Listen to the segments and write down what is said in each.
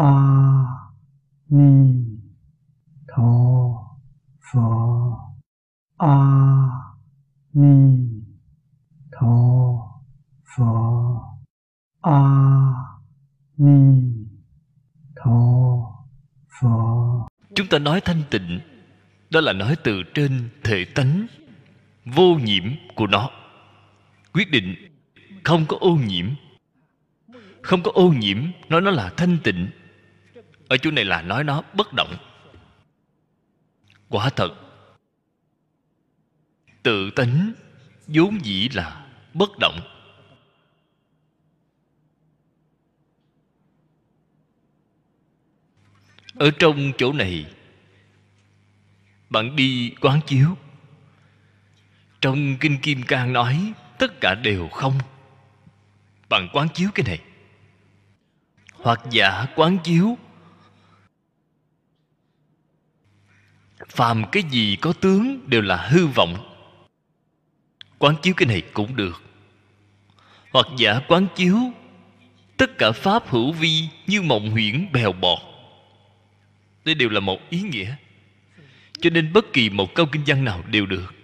a ni tho pho a ni tho pho a ni tho pho chúng ta nói thanh tịnh, đó là nói từ trên thể tánh, vô nhiễm của nó. Quyết định, không có ô nhiễm. Không có ô nhiễm nói nó là thanh tịnh ở chỗ này là nói nó bất động. Quả thật, tự tính vốn dĩ là bất động. Ở trong chỗ này, bạn đi quán chiếu. Trong kinh kim cang nói tất cả đều không. Bạn quán chiếu cái này. Hoặc giả quán chiếu phàm cái gì có tướng đều là hư vọng. Quán chiếu cái này cũng được. Hoặc giả quán chiếu, tất cả pháp hữu vi như mộng huyễn bèo bọt. Đây đều là một ý nghĩa. Cho nên bất kỳ một câu kinh văn nào đều được.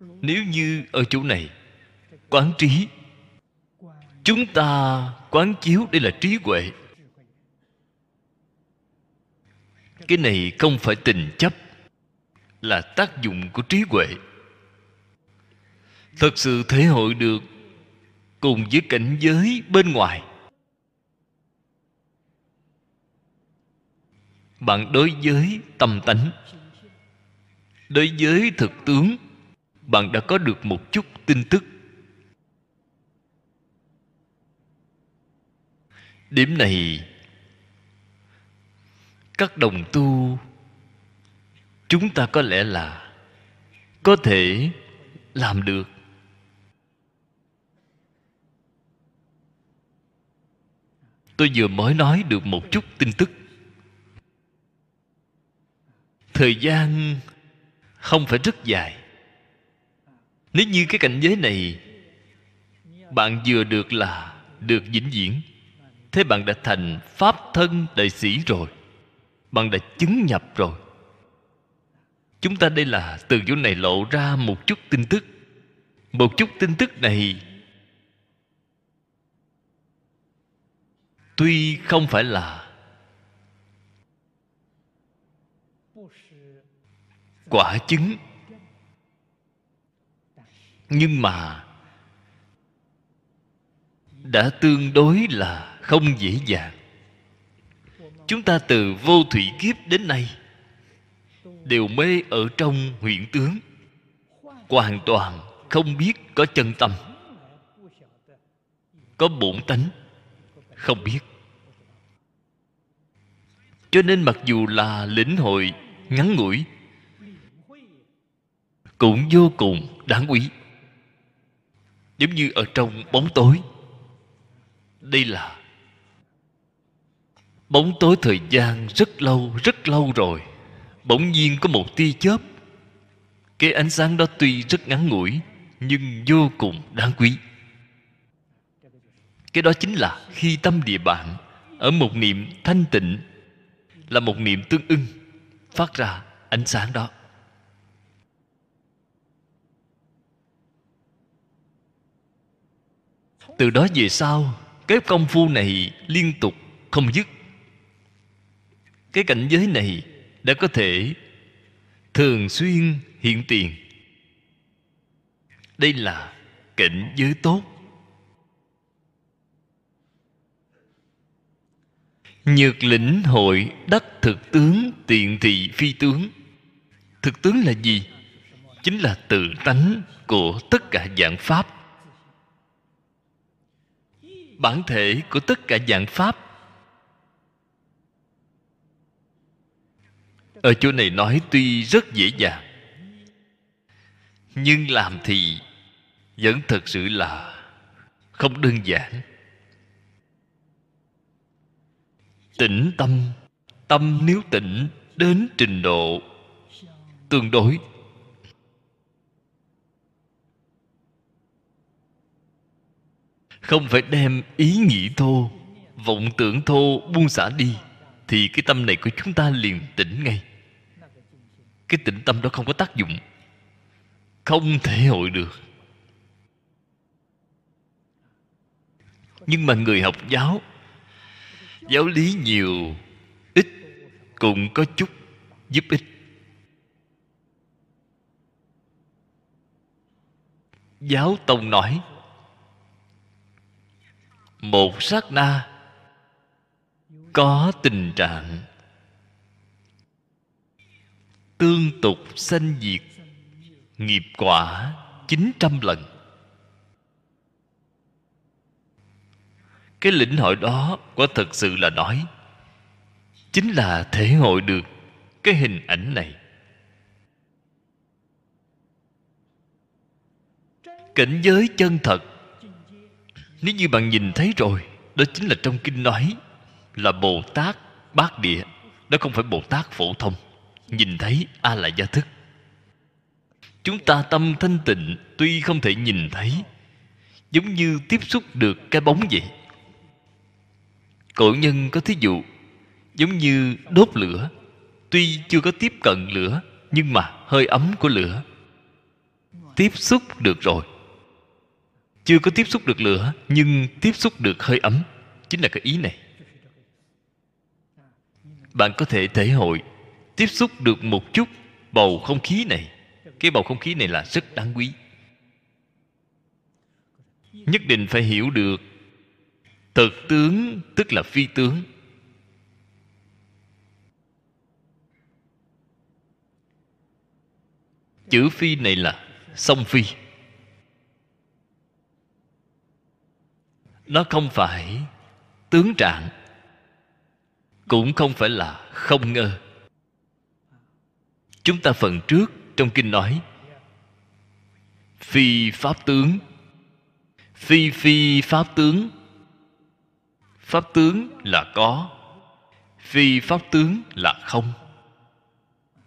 Nếu như ở chỗ này, quán trí, chúng ta quán chiếu, đây là trí huệ. Cái này không phải tình chấp, là tác dụng của trí huệ. Thật sự thể hội được cùng với cảnh giới bên ngoài. Bạn đối với tâm tánh, đối với thực tướng, bạn đã có được một chút tin tức. Điểm này các đồng tu, chúng ta có lẽ là có thể làm được. Tôi vừa mới nói được một chút tin tức. Thời gian không phải rất dài. Nếu như cái cảnh giới này bạn vừa được là được vĩnh viễn, thế bạn đã thành pháp thân đại sĩ rồi bạn đã chứng nhập rồi. Chúng ta đây là từ chỗ này lộ ra một chút tin tức. Một chút tin tức này, tuy không phải là quả chứng, nhưng mà đã tương đối là không dễ dàng chúng ta từ vô thủy kiếp đến nay đều mê ở trong huyện tướng. Hoàn toàn không biết có chân tâm, có bổn tánh, không biết. Cho nên mặc dù là lĩnh hội ngắn ngủi, cũng vô cùng đáng quý. Giống như ở trong bóng tối, đây là bóng tối thời gian rất lâu rất lâu rồi. Bỗng nhiên có một tia chớp. Cái ánh sáng đó tuy rất ngắn ngủi, nhưng vô cùng đáng quý. Cái đó chính là khi tâm địa bạn ở một niệm thanh tịnh, là một niệm tương ưng, phát ra ánh sáng đó. Từ đó về sau, cái công phu này liên tục không dứt cái cảnh giới này đã có thể thường xuyên hiện tiền. Đây là cảnh giới tốt. Nhược lĩnh hội đắc thực tướng tiện thị phi tướng. Thực tướng là gì? Chính là tự tánh của tất cả dạng pháp. Bản thể của tất cả dạng pháp ở chỗ này nói tuy rất dễ dàng, nhưng làm thì vẫn thật sự là không đơn giản. Tĩnh tâm tâm nếu tĩnh đến trình độ tương đối. Không phải đem ý nghĩ thô, vọng tưởng thô buông xả đi, thì cái tâm này của chúng ta liền tỉnh ngay cái tĩnh tâm đó không có tác dụng. Không thể hội được. Nhưng mà người học giáo giáo lý nhiều, ít cũng có chút giúp ích. Giáo tông nói, một sát na có tình trạng tương tục sanh diệt, nghiệp quả 900 lần. Cái lĩnh hội đó có thật sự là nói, chính là thể hội được cái hình ảnh này. Cảnh giới chân thật, nếu như bạn nhìn thấy rồi, đó chính là trong kinh nói là bồ tát bát địa, đó không phải bồ tát phổ thông nhìn thấy a la gia thức. Chúng ta tâm thanh tịnh, tuy không thể nhìn thấy, giống như tiếp xúc được cái bóng vậy. Cổ nhân có thí dụ, giống như đốt lửa. Tuy chưa có tiếp cận lửa, nhưng mà hơi ấm của lửa. Tiếp xúc được rồi. Chưa có tiếp xúc được lửa, nhưng tiếp xúc được hơi ấm. Chính là cái ý này. Bạn có thể thể hội tiếp xúc được một chút bầu không khí này. Cái bầu không khí này là rất đáng quý. Nhất định phải hiểu được thực tướng, tức là phi tướng. Chữ phi này là song phi. Nó không phải tướng trạng, cũng không phải là không ngờ chúng ta phần trước trong kinh nói. Phi pháp tướng. Phi phi pháp tướng. Pháp tướng là có. Phi pháp tướng là không.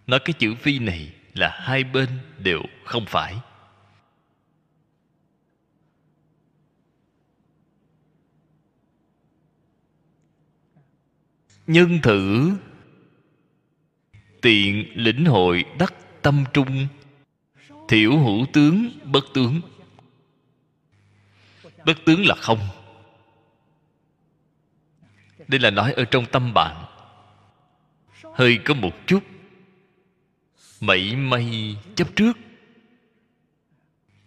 Nói cái chữ phi này là hai bên đều không phải. Nhân thử tiện lĩnh hội đắc tâm trung. Thiểu hữu tướng, bất tướng. Bất tướng là không. Đây là nói ở trong tâm bạn. Hơi có một chút. Mảy may chấp trước.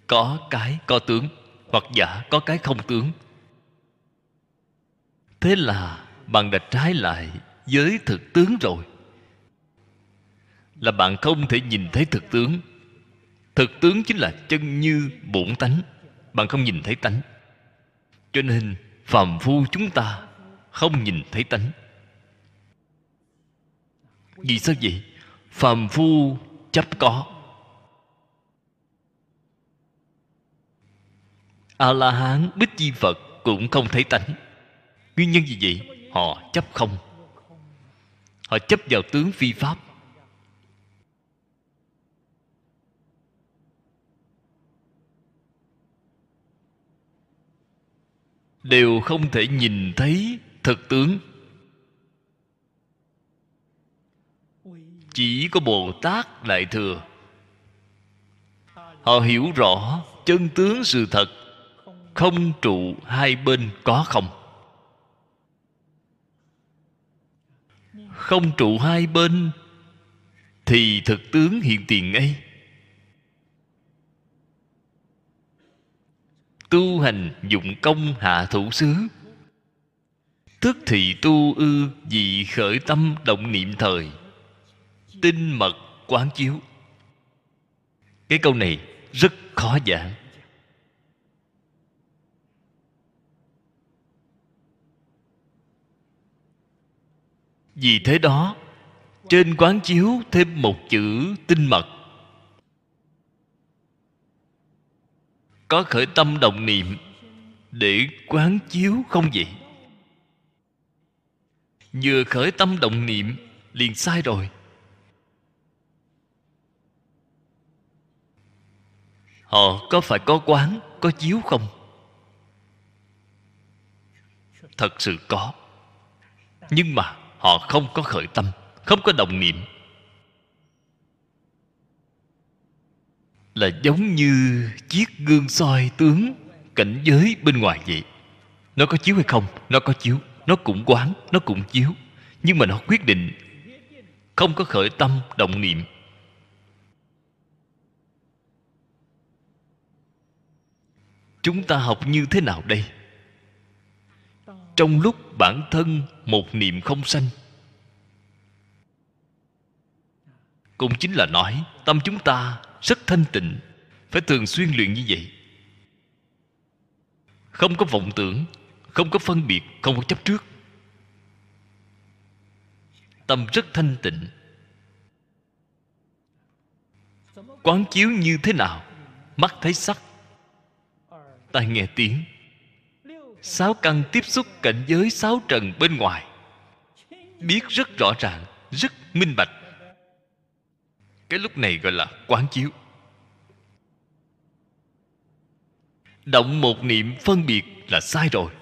Có cái có tướng, hoặc giả có cái không tướng. Thế là bạn đã trái lại với thực tướng rồi là bạn không thể nhìn thấy thực tướng. Thực tướng chính là chân như bổn tánh. Bạn không nhìn thấy tánh. Cho nên, phàm phu chúng ta không nhìn thấy tánh. Vì sao vậy? Phàm phu chấp có. A la hán bích chi phật cũng không thấy tánh. Nguyên nhân gì vậy? Họ chấp không. Họ chấp vào tướng phi pháp. Đều không thể nhìn thấy thực tướng. Chỉ có bồ tát đại thừa. Họ hiểu rõ chân tướng sự thật, không trụ hai bên có không. Không trụ hai bên thì thực tướng hiện tiền ngay. Tu hành dụng công hạ thủ xứ. Tức thì tu ư vì khởi tâm động niệm thời, tinh mật quán chiếu. Cái câu này rất khó giảng. Vì thế đó, trên quán chiếu thêm một chữ tinh mật. Có khởi tâm đồng niệm để quán chiếu không vậy? Vừa khởi tâm động niệm, liền sai rồi. Họ có phải có quán, có chiếu không? Thật sự có. Nhưng mà họ không có khởi tâm, không có đồng niệm. Là giống như chiếc gương soi tướng cảnh giới bên ngoài vậy. Nó có chiếu hay không, nó có chiếu, nó cũng quán, nó cũng chiếu. Nhưng mà nó quyết định không có khởi tâm động niệm. Chúng ta học như thế nào đây? Trong lúc bản thân một niệm không sanh, cũng chính là nói tâm chúng ta rất thanh tịnh. Phải thường xuyên luyện như vậy. Không có vọng tưởng, không có phân biệt, không có chấp trước. Tâm rất thanh tịnh. Quán chiếu như thế nào? Mắt thấy sắc. Tai nghe tiếng. Sáu căn tiếp xúc cảnh giới, sáu trần bên ngoài. Biết rất rõ ràng, rất minh bạch cái lúc này gọi là quán chiếu. Động một niệm phân biệt là sai rồi.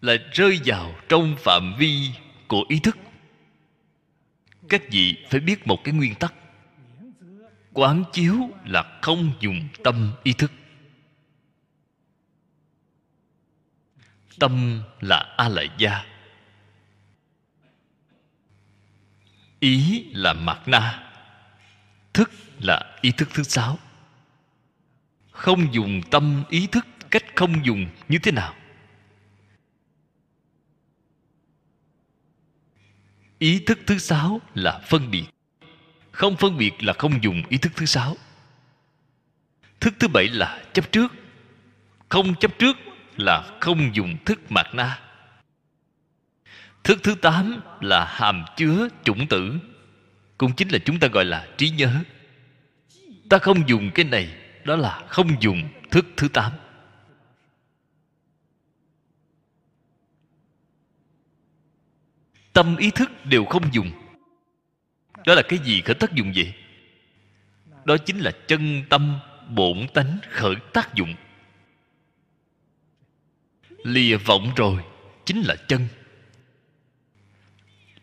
Là rơi vào trong phạm vi của ý thức. Các vị phải biết một cái nguyên tắc. Quán chiếu là không dùng tâm ý thức. Tâm là a la gia. Ý là mạt na, thức là ý thức thứ sáu. Không dùng tâm ý thức, cách không dùng như thế nào? Ý thức thứ sáu là phân biệt. Không phân biệt là không dùng ý thức thứ sáu. Thức thứ bảy là chấp trước. Không chấp trước là không dùng thức mạt na thức thứ tám là hàm chứa chủng tử. Cũng chính là chúng ta gọi là trí nhớ. Ta không dùng cái này, đó là không dùng thức thứ tám. Tâm ý thức đều không dùng. Đó là cái gì khởi tác dụng vậy? Đó chính là chân tâm bổn tánh khởi tác dụng. Lìa vọng rồi chính là chân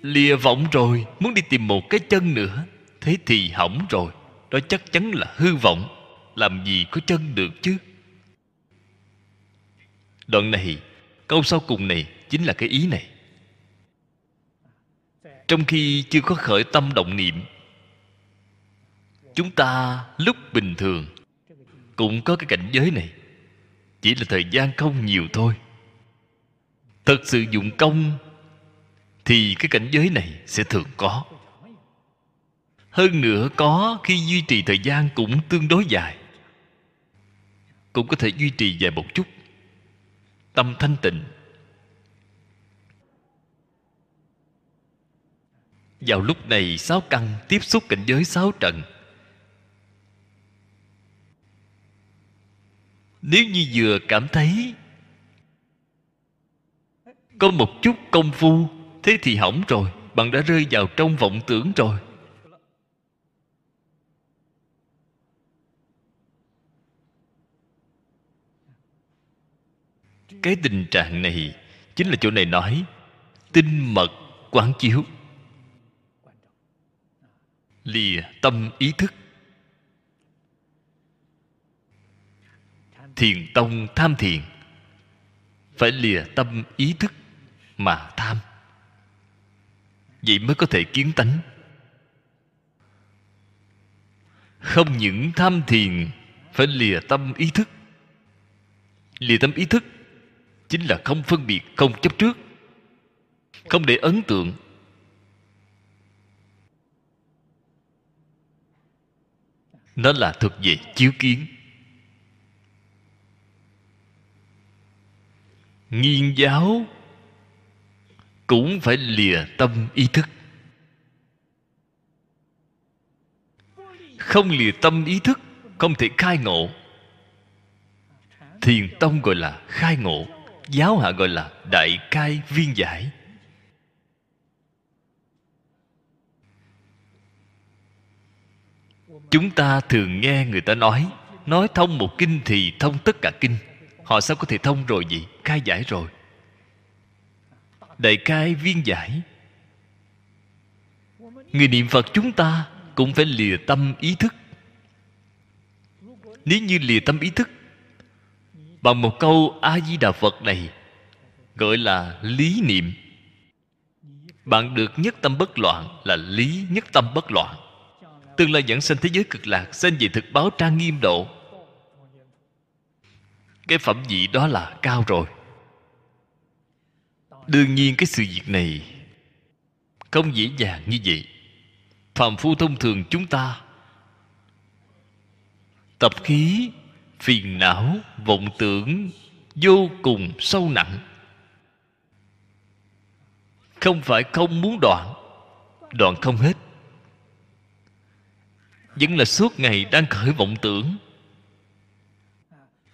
lìa vọng rồi, muốn đi tìm một cái chân nữa. Thế thì hỏng rồi, đó chắc chắn là hư vọng làm gì có chân được chứ? Đoạn này, câu sau cùng này chính là cái ý này. Trong khi chưa có khởi tâm động niệm, chúng ta lúc bình thường cũng có cái cảnh giới này. Chỉ là thời gian không nhiều thôi. Thật sự dụng công thì cái cảnh giới này sẽ thường có. Hơn nữa có khi duy trì thời gian cũng tương đối dài. Cũng có thể duy trì dài một chút. Tâm thanh tịnh. Vào lúc này, sáu căn tiếp xúc cảnh giới sáu trần. Nếu như vừa cảm thấy có một chút công phu thế thì hỏng rồi, bạn đã rơi vào trong vọng tưởng rồi. Cái tình trạng này chính là chỗ này nói, tinh mật quán chiếu. Lìa tâm ý thức. Thiền tông tham thiền, phải lìa tâm ý thức mà tham vậy mới có thể kiến tánh. Không những tham thiền, phải lìa tâm ý thức. Lìa tâm ý thức chính là không phân biệt, không chấp trước, không để ấn tượng. Nó là thuộc về chiếu kiến. Nghiên giáo cũng phải lìa tâm ý thức. Không lìa tâm ý thức, không thể khai ngộ. Thiền tông gọi là khai ngộ, giáo hạ gọi là đại cai viên giải. Chúng ta thường nghe người ta nói nói thông một kinh thì thông tất cả kinh. Họ sao có thể thông rồi vậy khai giải rồi đại khai viên giải. Người niệm phật chúng ta cũng phải lìa tâm ý thức. Nếu như lìa tâm ý thức, bằng một câu a di đà phật này, gọi là lý niệm. Bạn được nhất tâm bất loạn là lý nhất tâm bất loạn. Tương lai dẫn sanh thế giới cực lạc sanh về thực báo trang nghiêm độ. Cái phẩm vị đó là cao rồi đương nhiên cái sự việc này không dễ dàng như vậy. Phàm phu thông thường chúng ta tập khí, phiền não, vọng tưởng vô cùng sâu nặng. Không phải không muốn đoạn đoạn không hết. Vẫn là suốt ngày đang khởi vọng tưởng.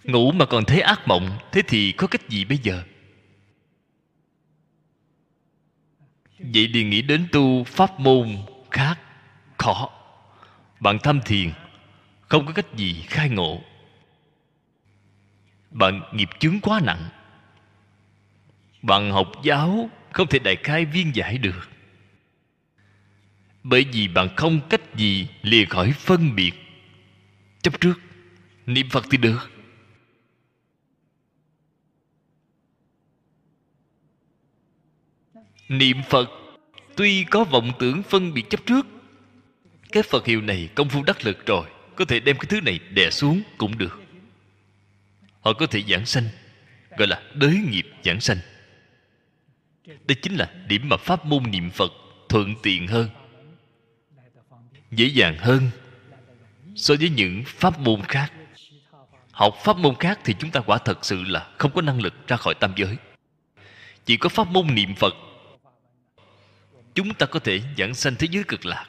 Ngủ mà còn thấy ác mộng, thế thì có cách gì bây giờ? Vậy thì nghĩ đến tu pháp môn khác khó. Bạn tham thiền, không có cách gì khai ngộ. Bạn nghiệp chướng quá nặng. Bạn học giáo không thể đại khai viên giải được. Bởi vì bạn không cách gì lìa khỏi phân biệt. Chấp trước, niệm phật thì được. Niệm phật. Tuy có vọng tưởng phân biệt chấp trước, cái phật hiệu này công phu đắc lực rồi, có thể đem cái thứ này đè xuống cũng được. Họ có thể giảng sanh, gọi là đới nghiệp giảng sanh. Đây chính là điểm mà pháp môn niệm phật thuận tiện hơn, dễ dàng hơn so với những pháp môn khác. Học pháp môn khác thì chúng ta quả thật sự là không có năng lực ra khỏi tam giới. Chỉ có pháp môn niệm phật chúng ta có thể giảng sanh thế giới cực lạc.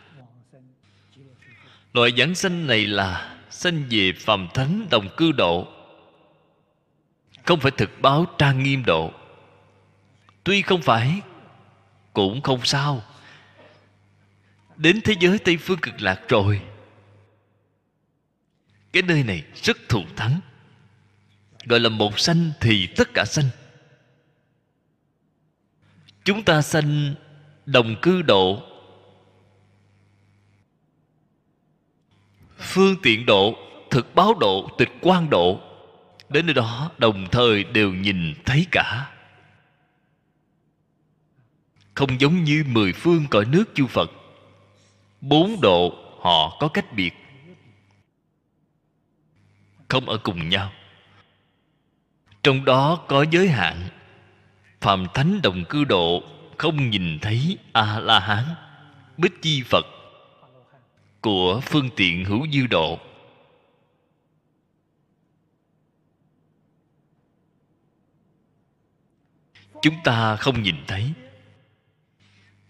Loại giảng sanh này là sanh về phàm thánh đồng cư độ. Không phải thực báo trang nghiêm độ. Tuy không phải, cũng không sao. Đến thế giới tây phương cực lạc rồi. Cái nơi này rất thù thắng. Gọi là một sanh thì tất cả sanh. Chúng ta sanh đồng cư độ. Phương tiện độ, thực báo độ, tịch quan độ. Đến nơi đó, đồng thời đều nhìn thấy cả. Không giống như mười phương cõi nước chư phật. Bốn độ, họ có cách biệt. Không ở cùng nhau. Trong đó có giới hạn. Phàm thánh đồng cư độ không nhìn thấy a la hán bích chi phật của phương tiện hữu dư độ. Chúng ta không nhìn thấy.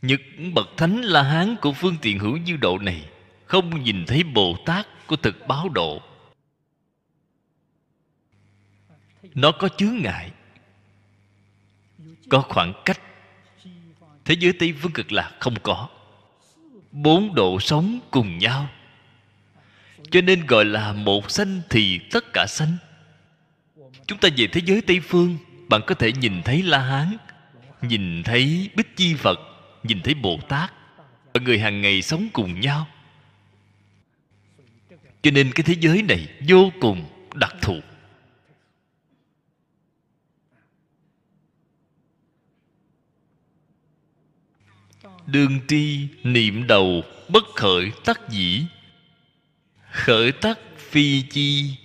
Những bậc thánh la hán của phương tiện hữu dư độ này không nhìn thấy bồ tát của thực báo độ. Nó có chướng ngại. Có khoảng cách thế giới tây phương cực lạc không có. Bốn độ sống cùng nhau. Cho nên gọi là một sanh thì tất cả sanh. Chúng ta về thế giới tây phương, bạn có thể nhìn thấy la hán, nhìn thấy bích chi phật nhìn thấy bồ tát. Mọi người hàng ngày sống cùng nhau. Cho nên cái thế giới này vô cùng đặc thù. Đương tri niệm đầu, bất khởi tắc dĩ. Khởi tắc phi chi.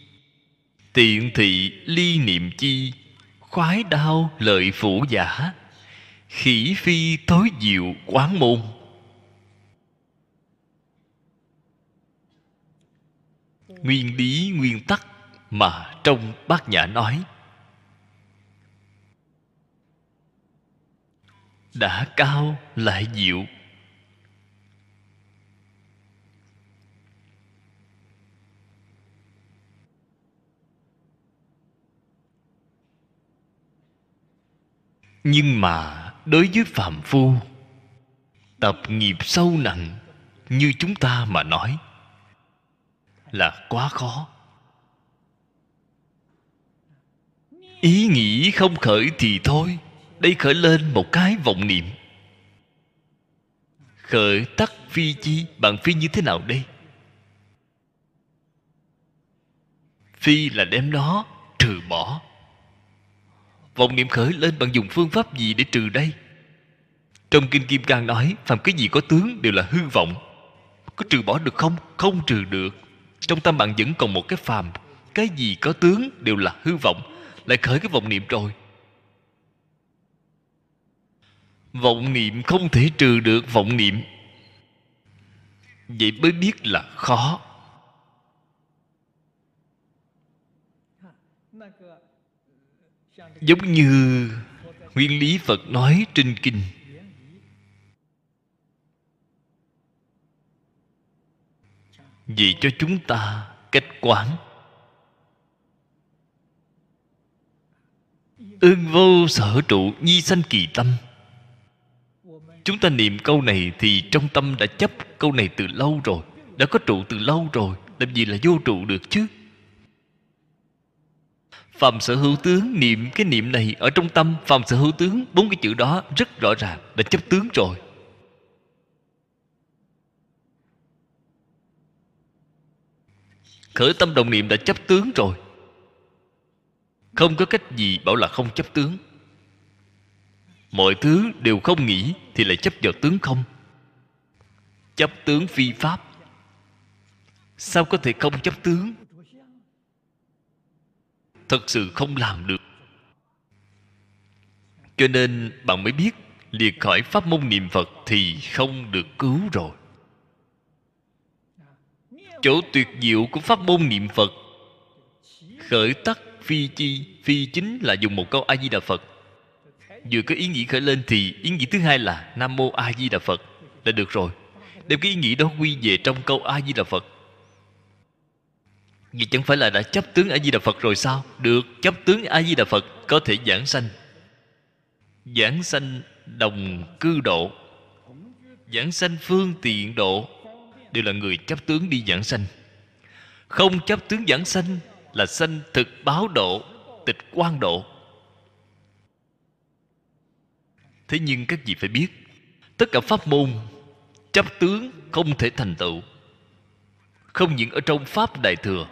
Tiện thị ly niệm chi. Khoái đau lợi phủ giả. Khỉ phi tối diệu quán môn. Nguyên lý nguyên tắc mà trong bát nhã nói. Đã cao lại diệu nhưng mà đối với phạm phu, tập nghiệp sâu nặng như chúng ta mà nói là quá khó. ý nghĩ không khởi thì thôi đây khởi lên một cái vọng niệm. Khởi tắc phi chi, bạn phi như thế nào đây? Phi là đem nó trừ bỏ. Vọng niệm khởi lên bạn dùng phương pháp gì để trừ đây? Trong kinh kim cang nói, phàm cái gì có tướng đều là hư vọng. Có trừ bỏ được không? Không trừ được. Trong tâm bạn vẫn còn một cái phàm. Cái gì có tướng đều là hư vọng. Lại khởi cái vọng niệm rồi. Vọng niệm không thể trừ được vọng niệm. Vậy mới biết là khó. Giống như nguyên lý phật nói trên kinh. Vì cho chúng ta cách quán. Ương vô sở trụ, nhi sanh kỳ tâm chúng ta niệm câu này thì trong tâm đã chấp câu này từ lâu rồi, đã có trụ từ lâu rồi, làm gì là vô trụ được chứ? Phàm sở hữu tướng niệm cái niệm này ở trong tâm phàm sở hữu tướng, bốn cái chữ đó rất rõ ràng, đã chấp tướng rồi. Khởi tâm đồng niệm đã chấp tướng rồi. Không có cách gì bảo là không chấp tướng. Mọi thứ đều không nghĩ Thì lại chấp vào tướng không? Chấp tướng phi pháp. Sao có thể không chấp tướng? Thật sự không làm được. Cho nên bạn mới biết, Liệt khỏi pháp môn niệm Phật Thì không được cứu rồi. Chỗ tuyệt diệu của pháp môn niệm phật, khởi tắc phi chi, phi chính là dùng một câu a di đà phật vừa có ý nghĩ khởi lên thì ý nghĩ thứ hai là nam mô a di đà phật là được rồi. Đem cái ý nghĩ đó quy về trong câu a di đà phật. Vì chẳng phải là đã chấp tướng a di đà phật rồi sao? Được, chấp tướng a di đà phật có thể giảng sanh. Giảng sanh đồng cư độ. Giảng sanh phương tiện độ đều là người chấp tướng đi giảng sanh. Không chấp tướng giảng sanh là sanh thực báo độ, tịch quan độ. Thế nhưng các vị phải biết, tất cả pháp môn, chấp tướng không thể thành tựu. Không những ở trong pháp đại thừa,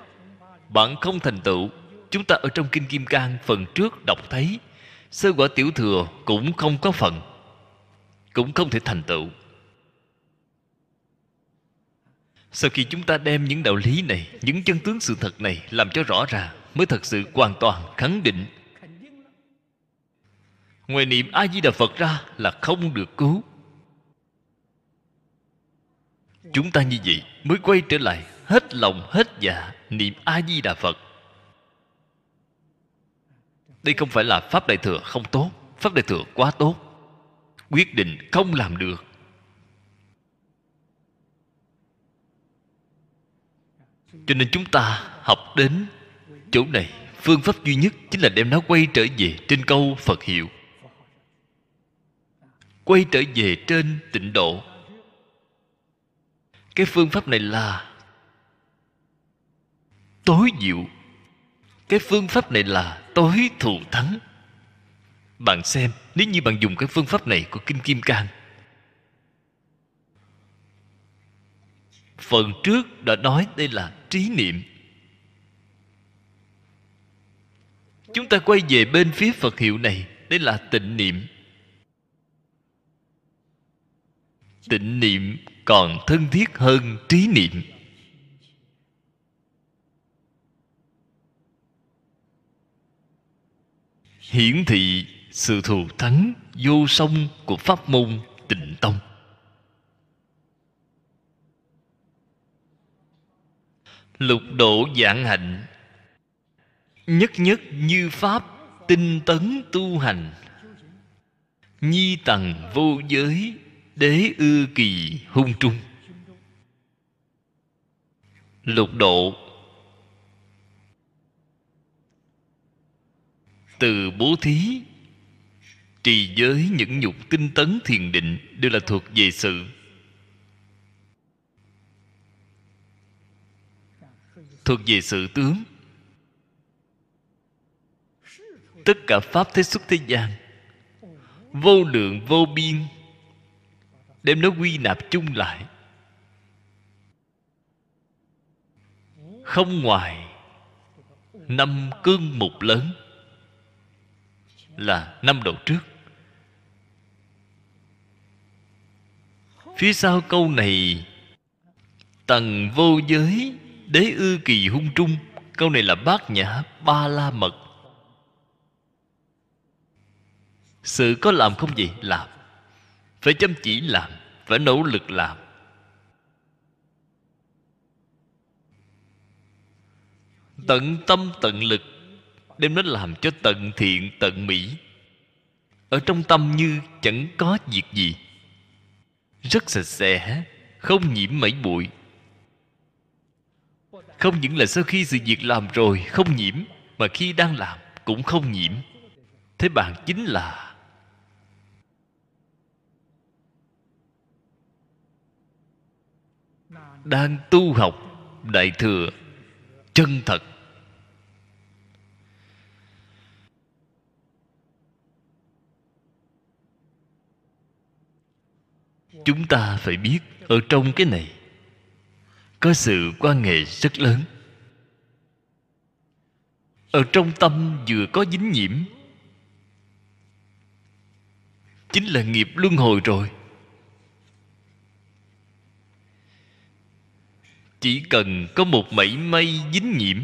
bạn không thành tựu, chúng ta ở trong kinh kim cang phần trước đọc thấy, sơ quả tiểu thừa cũng không có phần, cũng không thể thành tựu. Sau khi chúng ta đem những đạo lý này, những chân tướng sự thật này làm cho rõ ràng mới thật sự hoàn toàn khẳng định ngoài niệm a di đà phật ra là không được cứu. Chúng ta như vậy mới quay trở lại hết lòng hết dạ niệm a di đà phật. Đây không phải là pháp đại thừa không tốt, pháp đại thừa quá tốt. Quyết định không làm được. Cho nên chúng ta học đến chỗ này. Phương pháp duy nhất chính là đem nó quay trở về trên câu phật hiệu quay trở về trên tịnh độ. Cái phương pháp này là tối diệu. Cái phương pháp này là tối thù thắng. Bạn xem, nếu như bạn dùng cái phương pháp này của kinh kim cang, phần trước đã nói đây là trí niệm. Chúng ta quay về bên phía phật hiệu này, đây là tịnh niệm. Tịnh niệm còn thân thiết hơn trí niệm. Hiển thị sự thù thắng vô song của pháp môn tịnh tông. Lục độ dạng hạnh, nhất nhất như pháp tinh tấn tu hành. Nhi tầng vô giới đế ư kỳ hung trung. Lục độ. Từ bố thí, trì giới những nhục tinh tấn thiền định đều là thuộc về sự. Thuộc về sự tướng. Tất cả pháp thế xuất thế gian, vô lượng vô biên đem nó quy nạp chung lại. Không ngoài năm cương mục lớn là năm đầu trước. Phía sau câu này, tầng vô giới đế ư kỳ hung trung. Câu này là bát nhã ba la mật. Sự có làm không gì, làm phải chăm chỉ làm, phải nỗ lực làm. Tận tâm, tận lực, đem nó làm cho tận thiện, tận mỹ. Ở trong tâm như chẳng có việc gì. Rất sạch sẽ, không nhiễm mảy bụi. Không những là sau khi sự việc làm rồi không nhiễm, mà khi đang làm cũng không nhiễm. Thế bạn chính là đang tu học đại thừa chân thật. Chúng ta phải biết ở trong cái này có sự quan hệ rất lớn. Ở trong tâm vừa có dính nhiễm, chính là nghiệp luân hồi rồi. Chỉ cần có một mảy may dính nhiễm.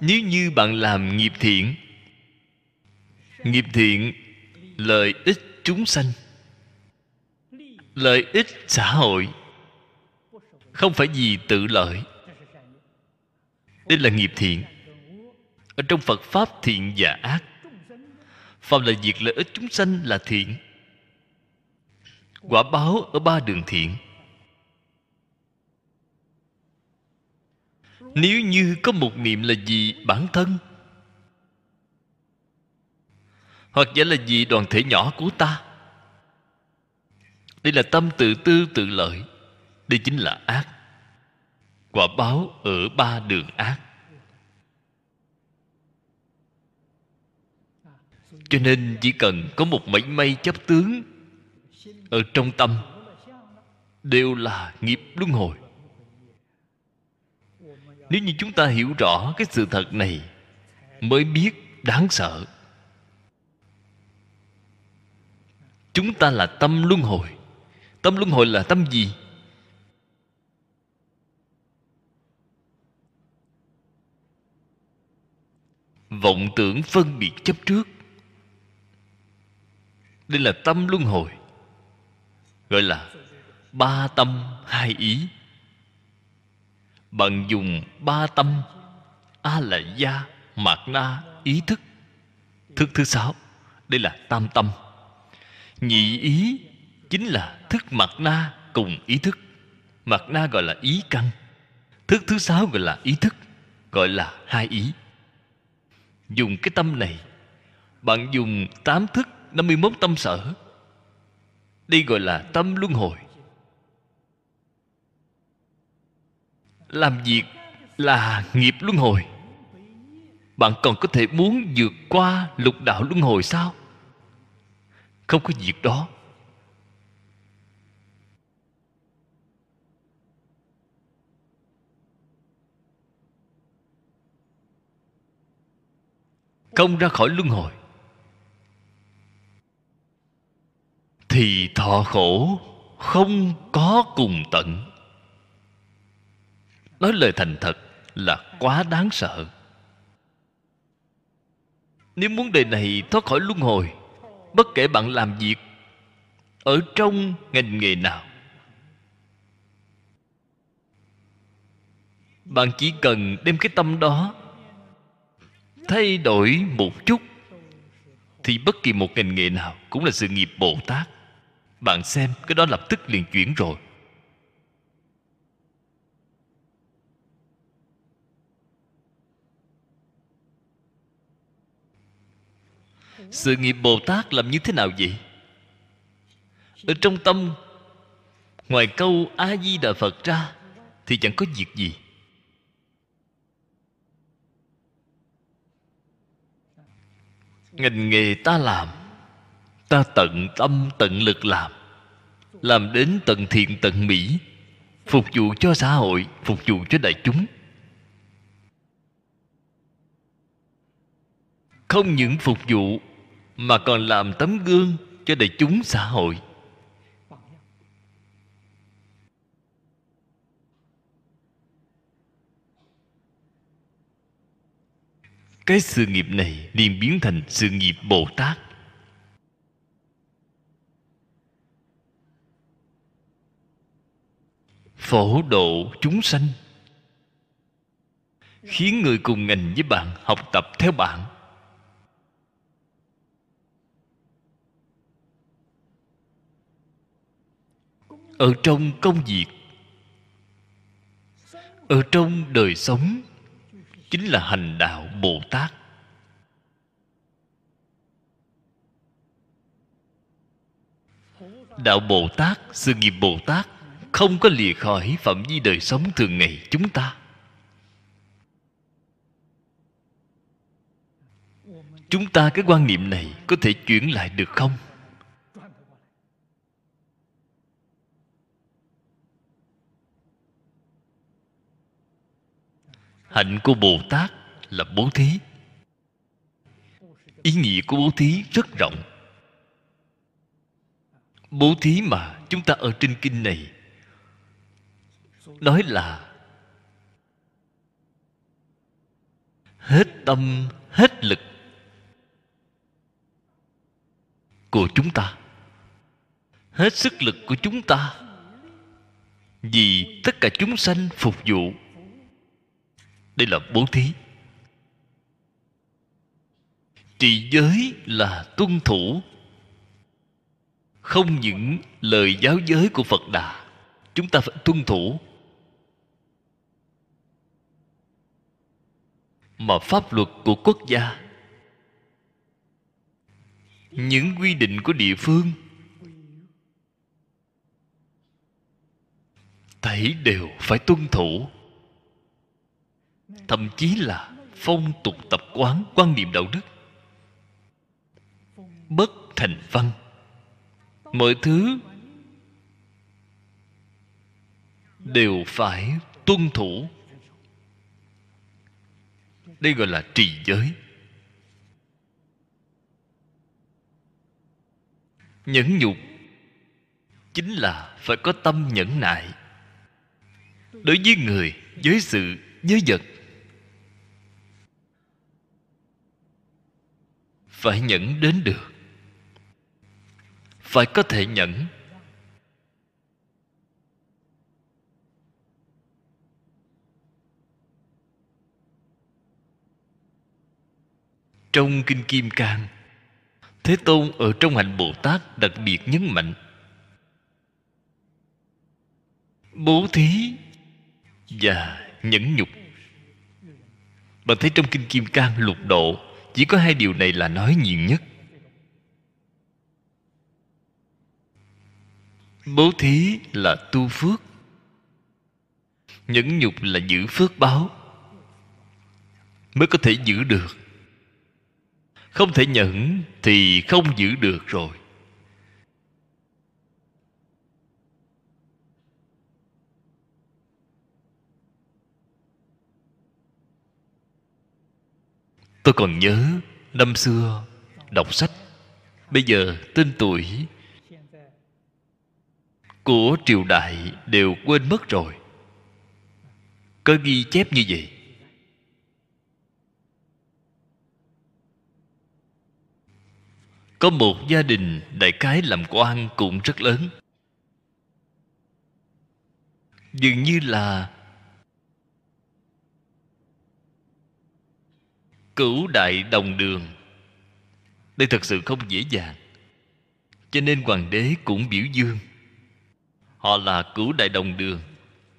Nếu như bạn làm nghiệp thiện nghiệp thiện, lợi ích chúng sanh, lợi ích xã hội, không phải vì tự lợi. Đây là nghiệp thiện. Ở trong phật pháp thiện và ác phạm là việc lợi ích chúng sanh là thiện quả báo ở ba đường thiện. Nếu như có một niệm là gì bản thân, hoặc giả là gì đoàn thể nhỏ của ta, đây là tâm tự tư tự lợi, đây chính là ác. Quả báo ở ba đường ác. Cho nên chỉ cần có một mảy may chấp tướng ở trong tâm, đều là nghiệp luân hồi. Nếu như chúng ta hiểu rõ cái sự thật này, mới biết đáng sợ. Chúng ta là tâm luân hồi. Tâm luân hồi là tâm gì? Vọng tưởng phân biệt chấp trước. Đây là tâm luân hồi gọi là ba tâm hai ý. Bạn dùng ba tâm a là gia mạt na ý thức. Thức thứ sáu, đây là tam tâm. Nhị ý chính là thức mạt na cùng ý thức. Mạt na gọi là ý căn. Thức thứ sáu gọi là ý thức, gọi là hai ý. Dùng cái tâm này, bạn dùng tám thức 51 tâm sở đây gọi là tâm luân hồi. Làm việc là nghiệp luân hồi. Bạn còn có thể muốn vượt qua lục đạo luân hồi sao? Không có việc đó. Không ra khỏi luân hồi. Thì thọ khổ không có cùng tận. Nói lời thành thật là quá đáng sợ. Nếu muốn đời này thoát khỏi luân hồi, bất kể bạn làm việc ở trong ngành nghề nào, bạn chỉ cần đem cái tâm đó thay đổi một chút, thì bất kỳ một ngành nghề nào cũng là sự nghiệp bồ tát bạn xem, cái đó lập tức liền chuyển rồi. Sự nghiệp bồ tát làm như thế nào vậy? Ở trong tâm, ngoài câu a di đà phật ra, thì chẳng có việc gì. Ngành nghề ta làm ta tận tâm tận lực làm làm đến tận thiện tận mỹ, phục vụ cho xã hội, phục vụ cho đại chúng. Không những phục vụ mà còn làm tấm gương cho đại chúng xã hội. Cái sự nghiệp này liền biến thành sự nghiệp bồ tát. Phổ độ chúng sanh. Khiến người cùng ngành với bạn học tập theo bạn. Ở trong công việc, ở trong đời sống, chính là hành đạo bồ tát. Đạo bồ tát, sự nghiệp bồ tát không có lìa khỏi phạm vi đời sống thường ngày chúng ta. Chúng ta cái quan niệm này có thể chuyển lại được không? Hạnh của bồ tát là bố thí. Ý nghĩa của bố thí rất rộng. Bố thí mà chúng ta ở trên kinh này nói là, hết tâm, hết lực của chúng ta. Hết sức lực của chúng ta. Vì tất cả chúng sanh phục vụ. Đây là bố thí. Trì giới là tuân thủ. Không những lời giáo giới của phật đà, chúng ta phải tuân thủ. Mà pháp luật của quốc gia. Những quy định của địa phương thảy đều phải tuân thủ. Thậm chí là phong tục tập quán quan niệm đạo đức. Bất thành văn. Mọi thứ đều phải tuân thủ đây gọi là trì giới. Nhẫn nhục chính là phải có tâm nhẫn nại. Đối với người, với sự, với vật, phải nhẫn đến được. Phải có thể nhẫn trong kinh kim cang. Thế tôn ở trong hạnh bồ tát đặc biệt nhấn mạnh, bố thí và nhẫn nhục. Bạn thấy trong kinh kim cang lục độ, chỉ có hai điều này là nói nhiều nhất. Bố thí là tu phước, nhẫn nhục là giữ phước báo, mới có thể giữ được không thể nhẫn thì không giữ được rồi. Tôi còn nhớ năm xưa đọc sách. Bây giờ tên tuổi của triều đại đều quên mất rồi. Có ghi chép như vậy. Có một gia đình đại cái làm quan cũng rất lớn. Dường như là cửu đại đồng đường. Đây thật sự không dễ dàng. Cho nên hoàng đế cũng biểu dương. Họ là cửu đại đồng đường,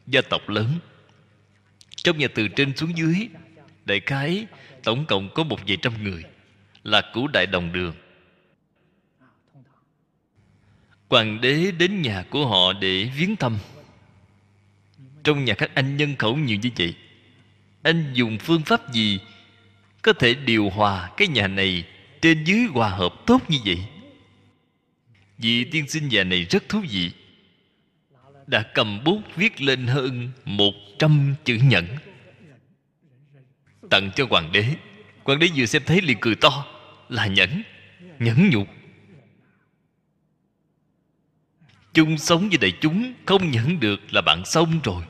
gia tộc lớn. Trong nhà từ trên xuống dưới, đại khái tổng cộng có một vài trăm người là cửu đại đồng đường hoàng đế đến nhà của họ để viếng thăm. Trong nhà các anh nhân khẩu nhiều như vậy, anh dùng phương pháp gì có thể điều hòa cái nhà này trên dưới hòa hợp tốt như vậy? Vị tiên sinh già này rất thú vị, đã cầm bút viết lên hơn một trăm chữ nhẫn. Tặng cho hoàng đế. Hoàng đế vừa xem thấy liền cười to, là nhẫn nhẫn nhục. Chung sống với đại chúng không nhận được là bạn xong rồi.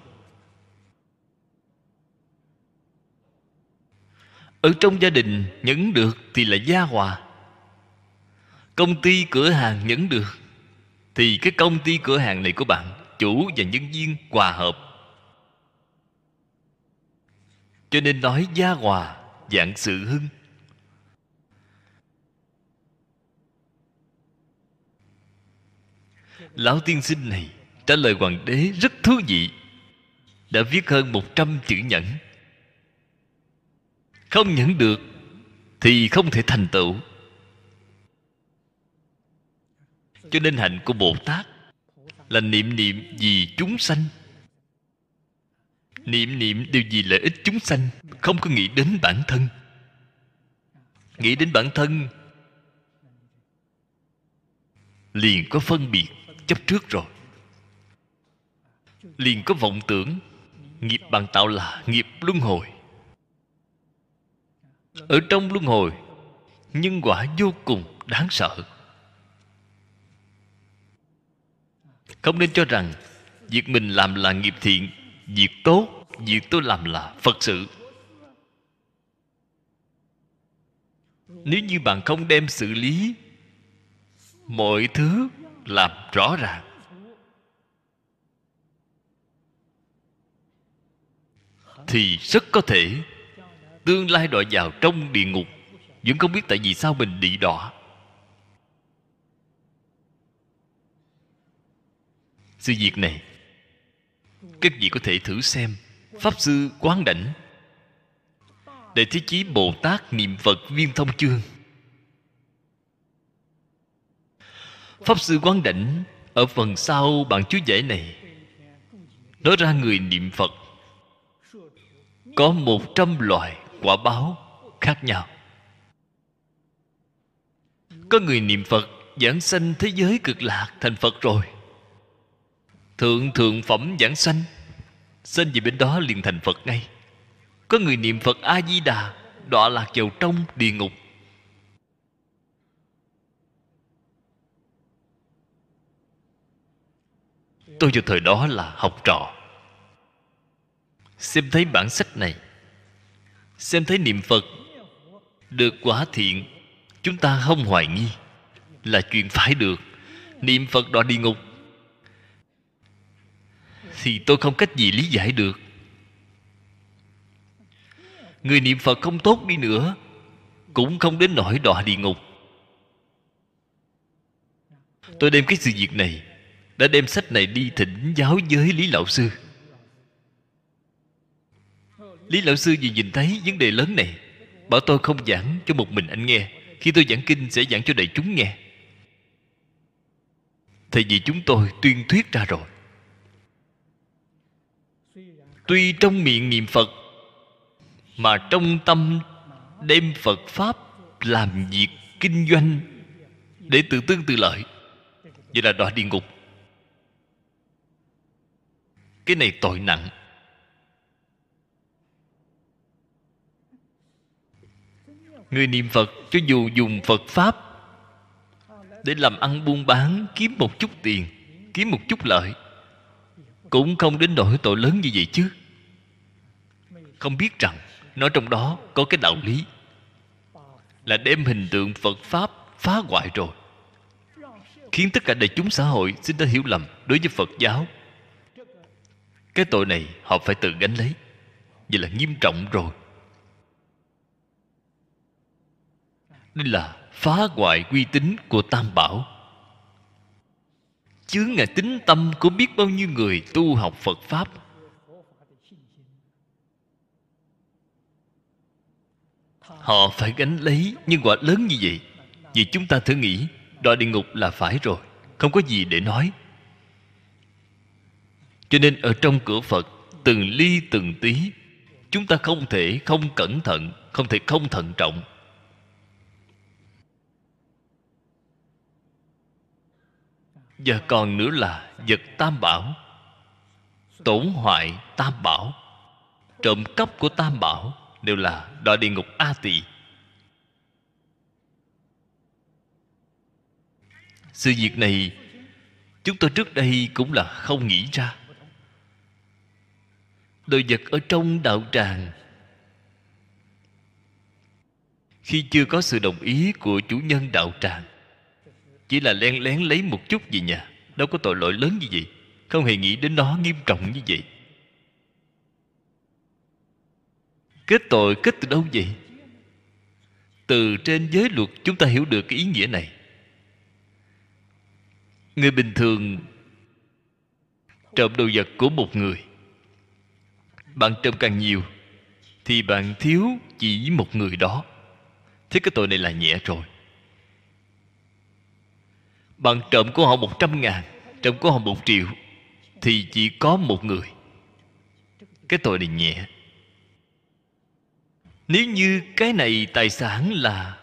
Ở trong gia đình nhẫn được thì là gia hòa. Công ty cửa hàng nhẫn được thì cái công ty cửa hàng này của bạn, chủ và nhân viên hòa hợp. Cho nên nói gia hòa, dạng sự hưng. Lão tiên sinh này trả lời hoàng đế rất thú vị. Đã viết hơn một trăm chữ nhẫn. Không nhẫn được thì không thể thành tựu. Cho nên hạnh của bồ tát là niệm niệm vì chúng sanh. Niệm niệm đều vì lợi ích chúng sanh, không có nghĩ đến bản thân. Nghĩ đến bản thân liền có phân biệt chấp trước rồi. Liền có vọng tưởng, nghiệp bạn tạo là nghiệp luân hồi. Ở trong luân hồi, nhân quả vô cùng đáng sợ. Không nên cho rằng việc mình làm là nghiệp thiện, việc tốt, việc tôi làm là phật sự. Nếu như bạn không đem xử lý mọi thứ làm rõ ràng thì rất có thể tương lai đọa vào trong địa ngục. Vẫn không biết tại vì sao mình bị đọa. Sự việc này, các vị có thể thử xem. Pháp sư quán đảnh để thế chí bồ tát niệm phật viên thông chương. Pháp sư quán đảnh, ở phần sau bản chú giải này, nói ra người niệm phật. Có một trăm loại quả báo khác nhau. Có người niệm phật giảng sanh thế giới cực lạc thành phật rồi. Thượng thượng phẩm giảng sanh sinh về bên đó liền thành phật ngay. Có người niệm phật a di đà, đọa lạc vào trong địa ngục. Tôi vào thời đó là học trò. Xem thấy bản sách này, xem thấy niệm phật được quả thiện, chúng ta không hoài nghi là chuyện phải được. Niệm phật đọa địa ngục. Thì tôi không cách gì lý giải được. Người niệm phật không tốt đi nữa, cũng không đến nỗi đọa địa ngục. Tôi đem cái sự việc này đã đem sách này đi thỉnh giáo với lý lão sư. Lý lão sư vì nhìn thấy vấn đề lớn này, bảo tôi không giảng cho một mình anh nghe. Khi tôi giảng kinh sẽ giảng cho đại chúng nghe. Thì vì chúng tôi tuyên thuyết ra rồi. Tuy trong miệng niệm phật, mà trong tâm đem phật pháp làm việc kinh doanh để tự tương tự lợi, vậy là đọa địa ngục cái này tội nặng. Người niệm phật, cho dù dùng phật pháp để làm ăn buôn bán, kiếm một chút tiền, kiếm một chút lợi, cũng không đến nỗi tội lớn như vậy chứ. Không biết rằng, nó trong đó có cái đạo lý là đem hình tượng phật pháp phá hoại rồi, khiến tất cả đại chúng xã hội xin ta hiểu lầm đối với phật giáo cái tội này họ phải tự gánh lấy. Vậy là nghiêm trọng rồi. Đây là phá hoại uy tín của tam bảo. Chướng ngại tính tâm của biết bao nhiêu người tu học phật pháp? Họ phải gánh lấy nhân quả lớn như vậy. Vì chúng ta thử nghĩ, đọa địa ngục là phải rồi. Không có gì để nói cho nên ở trong cửa phật, từng ly từng tí, chúng ta không thể không cẩn thận, không thể không thận trọng. Và còn nữa là vật tam bảo, tổn hoại tam bảo, trộm cắp của tam bảo đều là đọa địa ngục a tỳ. Sự việc này chúng tôi trước đây cũng là không nghĩ ra đồ vật ở trong đạo tràng. Khi chưa có sự đồng ý của chủ nhân đạo tràng, chỉ là len lén lấy một chút về nhà, đâu có tội lỗi lớn như vậy, không hề nghĩ đến nó nghiêm trọng như vậy. Kết tội kết từ đâu vậy? Từ trên giới luật chúng ta hiểu được cái ý nghĩa này. Người bình thường trộm đồ vật của một người bạn trộm càng nhiều, thì bạn thiếu chỉ một người đó. Thế cái tội này là nhẹ rồi. Bạn trộm của họ một trăm ngàn, trộm của họ một triệu, thì chỉ có một người. Cái tội này nhẹ. Nếu như cái này tài sản là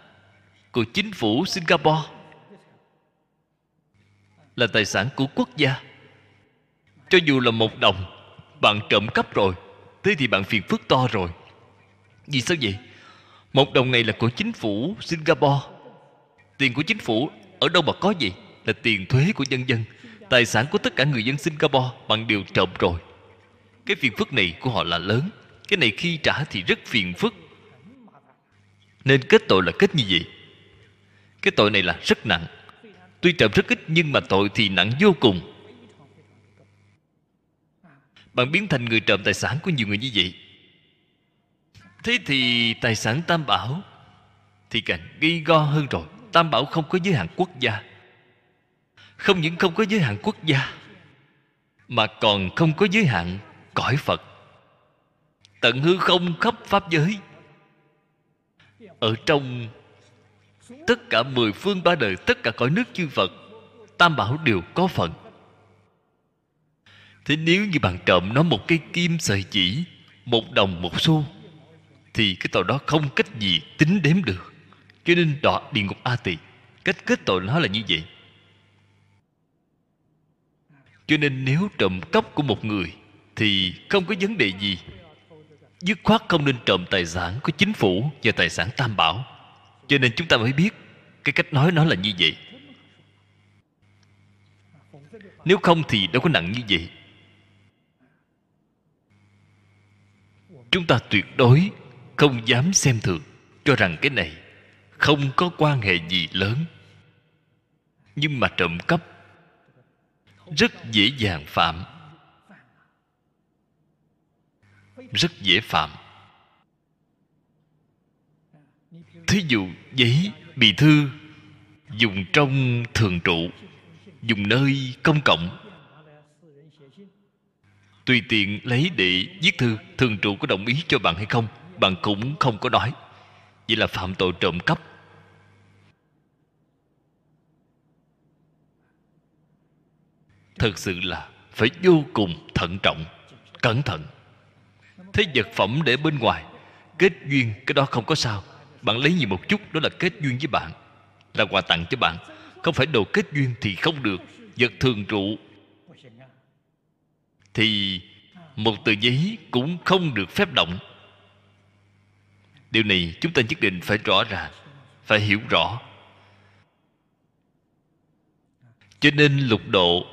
của chính phủ singapore, là tài sản của quốc gia, cho dù là một đồng, bạn trộm cắp rồi thế thì bạn phiền phức to rồi. Vì sao vậy? Một đồng này là của chính phủ singapore. Tiền của chính phủ ở đâu mà có gì là tiền thuế của nhân dân. Tài sản của tất cả người dân singapore bạn đều trộm rồi. Cái phiền phức này của họ là lớn. Cái này khi trả thì rất phiền phức. Nên kết tội là kết như vậy. Cái tội này là rất nặng. Tuy trộm rất ít nhưng mà tội thì nặng vô cùng bạn biến thành người trộm tài sản của nhiều người như vậy. Thế thì tài sản tam bảo thì càng ghi go hơn rồi. Tam bảo không có giới hạn quốc gia. Không những không có giới hạn quốc gia, mà còn không có giới hạn cõi phật. Tận hư không khắp pháp giới. Ở trong tất cả mười phương ba đời, tất cả cõi nước chư phật, tam bảo đều có phận thế nếu như bạn trộm nó một cây kim sợi chỉ, một đồng một xu, thì cái tội đó không cách gì tính đếm được. Cho nên đọa địa ngục a tỳ, cách kết tội nó là như vậy. Cho nên nếu trộm cắp của một người, thì không có vấn đề gì. Dứt khoát không nên trộm tài sản của chính phủ và tài sản tam bảo. Cho nên chúng ta mới biết cái cách nói nó là như vậy. Nếu không thì đâu có nặng như vậy. Chúng ta tuyệt đối không dám xem thường, cho rằng cái này không có quan hệ gì lớn. Nhưng mà trộm cắp rất dễ dàng phạm. Rất dễ phạm. Thí dụ giấy bì thư dùng trong thường trụ, dùng nơi công cộng tùy tiện lấy để viết thư, thường trụ có đồng ý cho bạn hay không, bạn cũng không có nói. Vậy là phạm tội trộm cắp. Thật sự là phải vô cùng thận trọng, cẩn thận. Thế vật phẩm để bên ngoài, kết duyên cái đó không có sao. Bạn lấy nhiều một chút, đó là kết duyên với bạn, là quà tặng cho bạn. Không phải đồ kết duyên thì không được. Vật thường trụ thì một tờ giấy cũng không được phép động. Điều này chúng ta nhất định phải rõ ràng, phải hiểu rõ. Cho nên lục độ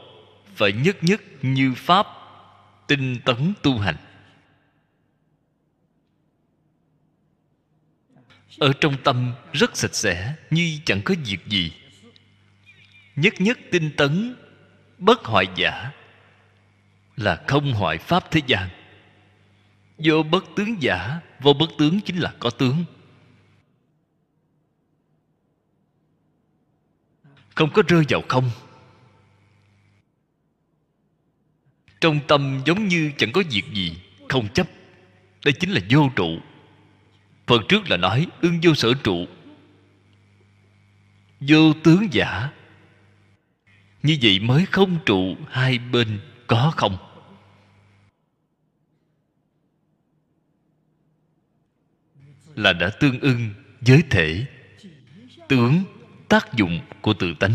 phải nhất nhất như pháp tinh tấn tu hành. Ở trong tâm rất sạch sẽ, như chẳng có việc gì. Nhất nhất tinh tấn bất hoại giả là không hoại pháp thế gian. Vô bất tướng giả, vô bất tướng chính là có tướng. Không có rơi vào không. Trong tâm giống như chẳng có việc gì, không chấp. Đây chính là vô trụ. Phần trước là nói ưng vô sở trụ. Vô tướng giả. Như vậy mới không trụ hai bên có không? Là đã tương ưng với thể, tướng tác dụng của tự tánh.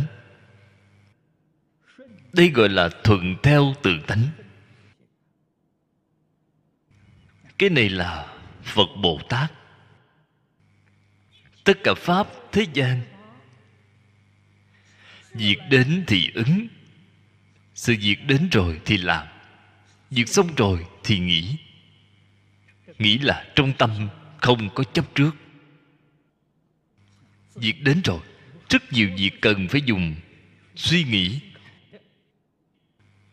Đây gọi là thuận theo tự tánh. Cái này là phật bồ tát. Tất cả pháp, thế gian, việc đến thì ứng sự việc đến rồi thì làm, việc xong rồi thì nghĩ nghĩ là trong tâm không có chấp trước. Việc đến rồi, rất nhiều việc cần phải dùng suy nghĩ.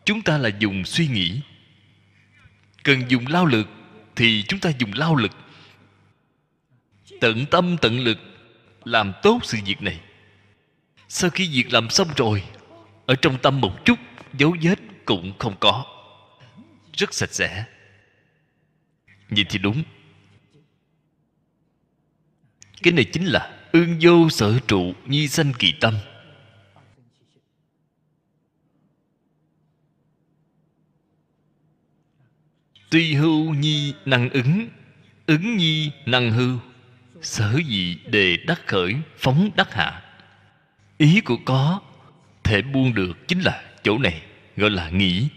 Chúng ta là dùng suy nghĩ. Cần dùng lao lực thì chúng ta dùng lao lực. Tận tâm, tận lực làm tốt sự việc này. Sau khi việc làm xong rồi, ở trong tâm một chút dấu vết cũng không có. Rất sạch sẽ. Nhìn thì đúng. Cái này chính là ương vô sở trụ nhi sanh kỳ tâm. Tuy hưu nhi năng ứng ứng nhi năng hưu, sở dị đề đắc khởi, phóng đắc hạ. Ý của có, thể buông được chính là chỗ này, gọi là nghĩ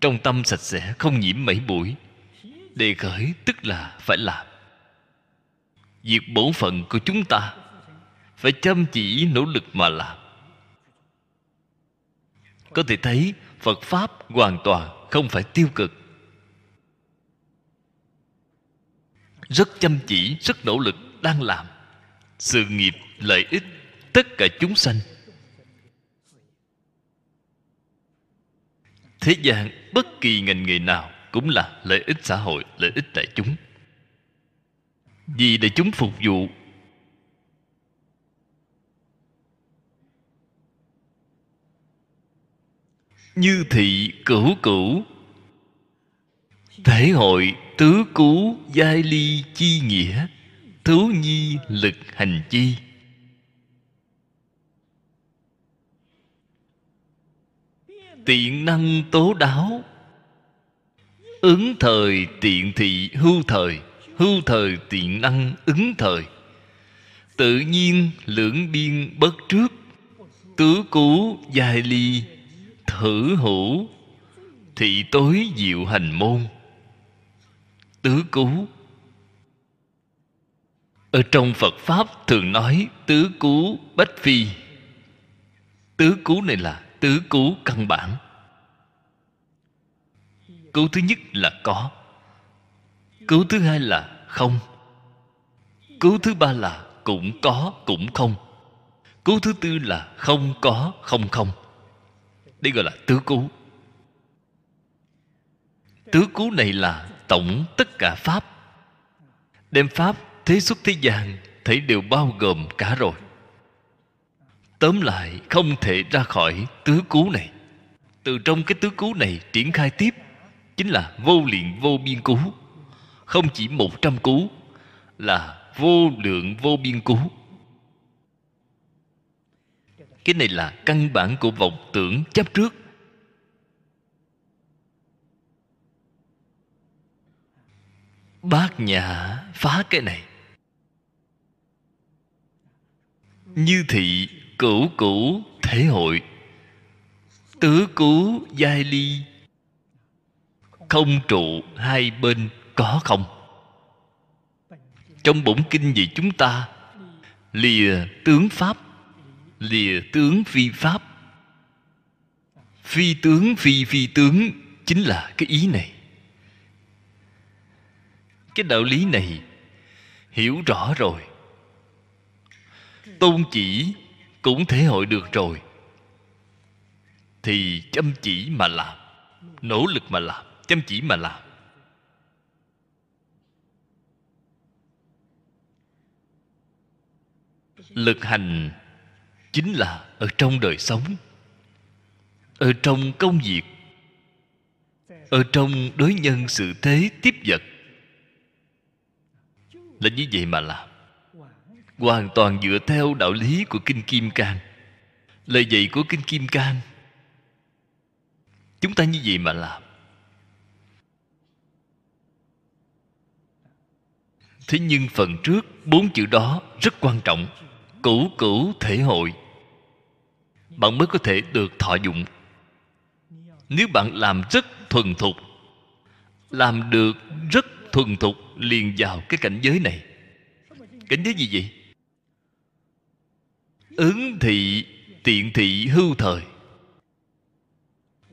trong tâm sạch sẽ, không nhiễm mảy bụi. Đề khởi tức là phải làm. Việc bổn phận của chúng ta, phải chăm chỉ nỗ lực mà làm. Có thể thấy, phật pháp hoàn toàn không phải tiêu cực. Rất chăm chỉ, rất nỗ lực đang làm. Sự nghiệp, lợi ích, tất cả chúng sanh thế gian bất kỳ ngành nghề nào cũng là lợi ích xã hội, lợi ích đại chúng. Vì đại chúng phục vụ, như thị cửu cửu, thể hội tứ cú giai ly chi nghĩa thú nhi lực hành chi. Tiện năng tố đáo. Ứng thời tiện thị, hưu thời hưu thời tiện năng, ứng thời. Tự nhiên lưỡng biên bất trước, tứ cú giai ly, thử hữu, thị tối diệu hành môn. Tứ cú. Ở trong phật pháp thường nói tứ cú bách phi. Tứ cú này là tứ cú căn bản. Cú thứ nhất là có. Cú thứ hai là không. Cú thứ ba là cũng có, cũng không. Cú thứ tư là không có, không không. Đây gọi là tứ cú. Tứ cú này là tổng tất cả pháp. Đem pháp, thế xuất thế gian thấy đều bao gồm cả rồi tóm lại, không thể ra khỏi tứ cú này. Từ trong cái tứ cú này triển khai tiếp, chính là vô lượng vô biên cú. Không chỉ một trăm cú, là vô lượng vô biên cú. Cái này là căn bản của vọng tưởng chấp trước. Bác nhã phá cái này. Như thị cửu cửu thể hội. Tứ cú giai ly. Không trụ hai bên có không? Trong bổn kinh về chúng ta, lìa tướng pháp, lìa tướng phi pháp. Phi tướng phi phi tướng chính là cái ý này. Cái đạo lý này hiểu rõ rồi. Tôn chỉ cũng thể hội được rồi. Thì chăm chỉ mà làm, nỗ lực mà làm, chăm chỉ mà làm. Lực hành chính là ở trong đời sống, ở trong công việc, ở trong đối nhân sự thế tiếp vật. Là như vậy mà làm hoàn toàn dựa theo đạo lý của kinh kim cang. Lời dạy của kinh kim cang, chúng ta như vậy mà làm. Thế nhưng phần trước bốn chữ đó rất quan trọng, cửu cửu thể hội. Bạn mới có thể được thọ dụng. Nếu bạn làm rất thuần thục, làm được rất thuần thục liền vào cái cảnh giới này. Cảnh giới gì vậy? Ứng thị, tiện thị hưu thời.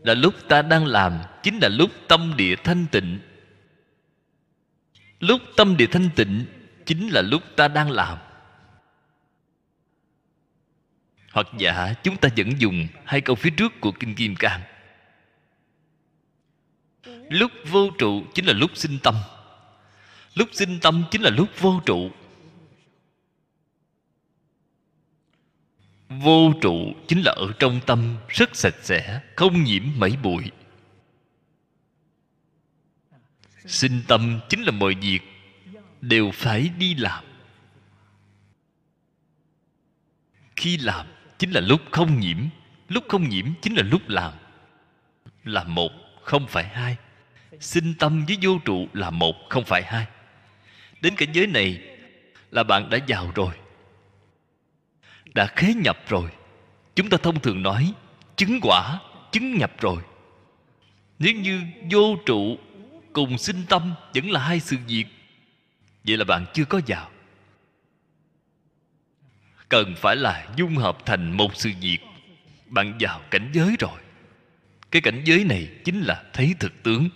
Là lúc ta đang làm, chính là lúc tâm địa thanh tịnh. Lúc tâm địa thanh tịnh, chính là lúc ta đang làm. Hoặc giả, chúng ta vẫn dùng hai câu phía trước của kinh kim cang. Lúc vô trụ chính là lúc sinh tâm. Lúc sinh tâm chính là lúc vô trụ. Vô trụ chính là ở trong tâm rất sạch sẽ, không nhiễm mảy bụi. Sinh tâm chính là mọi việc, đều phải đi làm. Khi làm chính là lúc không nhiễm, lúc không nhiễm chính là lúc làm. Là một, không phải hai. Sinh tâm với vô trụ là một, không phải hai. Đến cảnh giới này là bạn đã giàu rồi đã khế nhập rồi. Chúng ta thông thường nói, chứng quả, chứng nhập rồi. Nếu như vô trụ cùng sinh tâm vẫn là hai sự việc, vậy là bạn chưa có vào. Cần phải là dung hợp thành một sự việc, bạn vào cảnh giới rồi. Cái cảnh giới này chính là thấy thực tướng,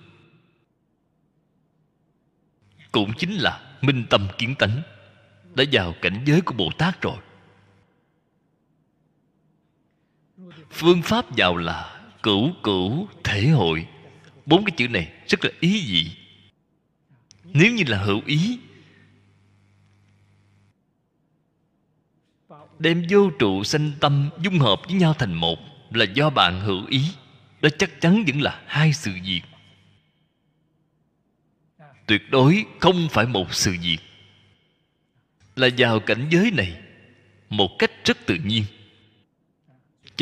cũng chính là minh tâm kiến tánh, đã vào cảnh giới của bồ tát rồi. Phương pháp vào là cửu cửu thể hội. Bốn cái chữ này rất là ý dị nếu như là hữu ý, đem vô trụ sanh tâm dung hợp với nhau thành một là do bạn hữu ý. Đó chắc chắn vẫn là hai sự việc. Tuyệt đối không phải một sự việc. Là vào cảnh giới này, một cách rất tự nhiên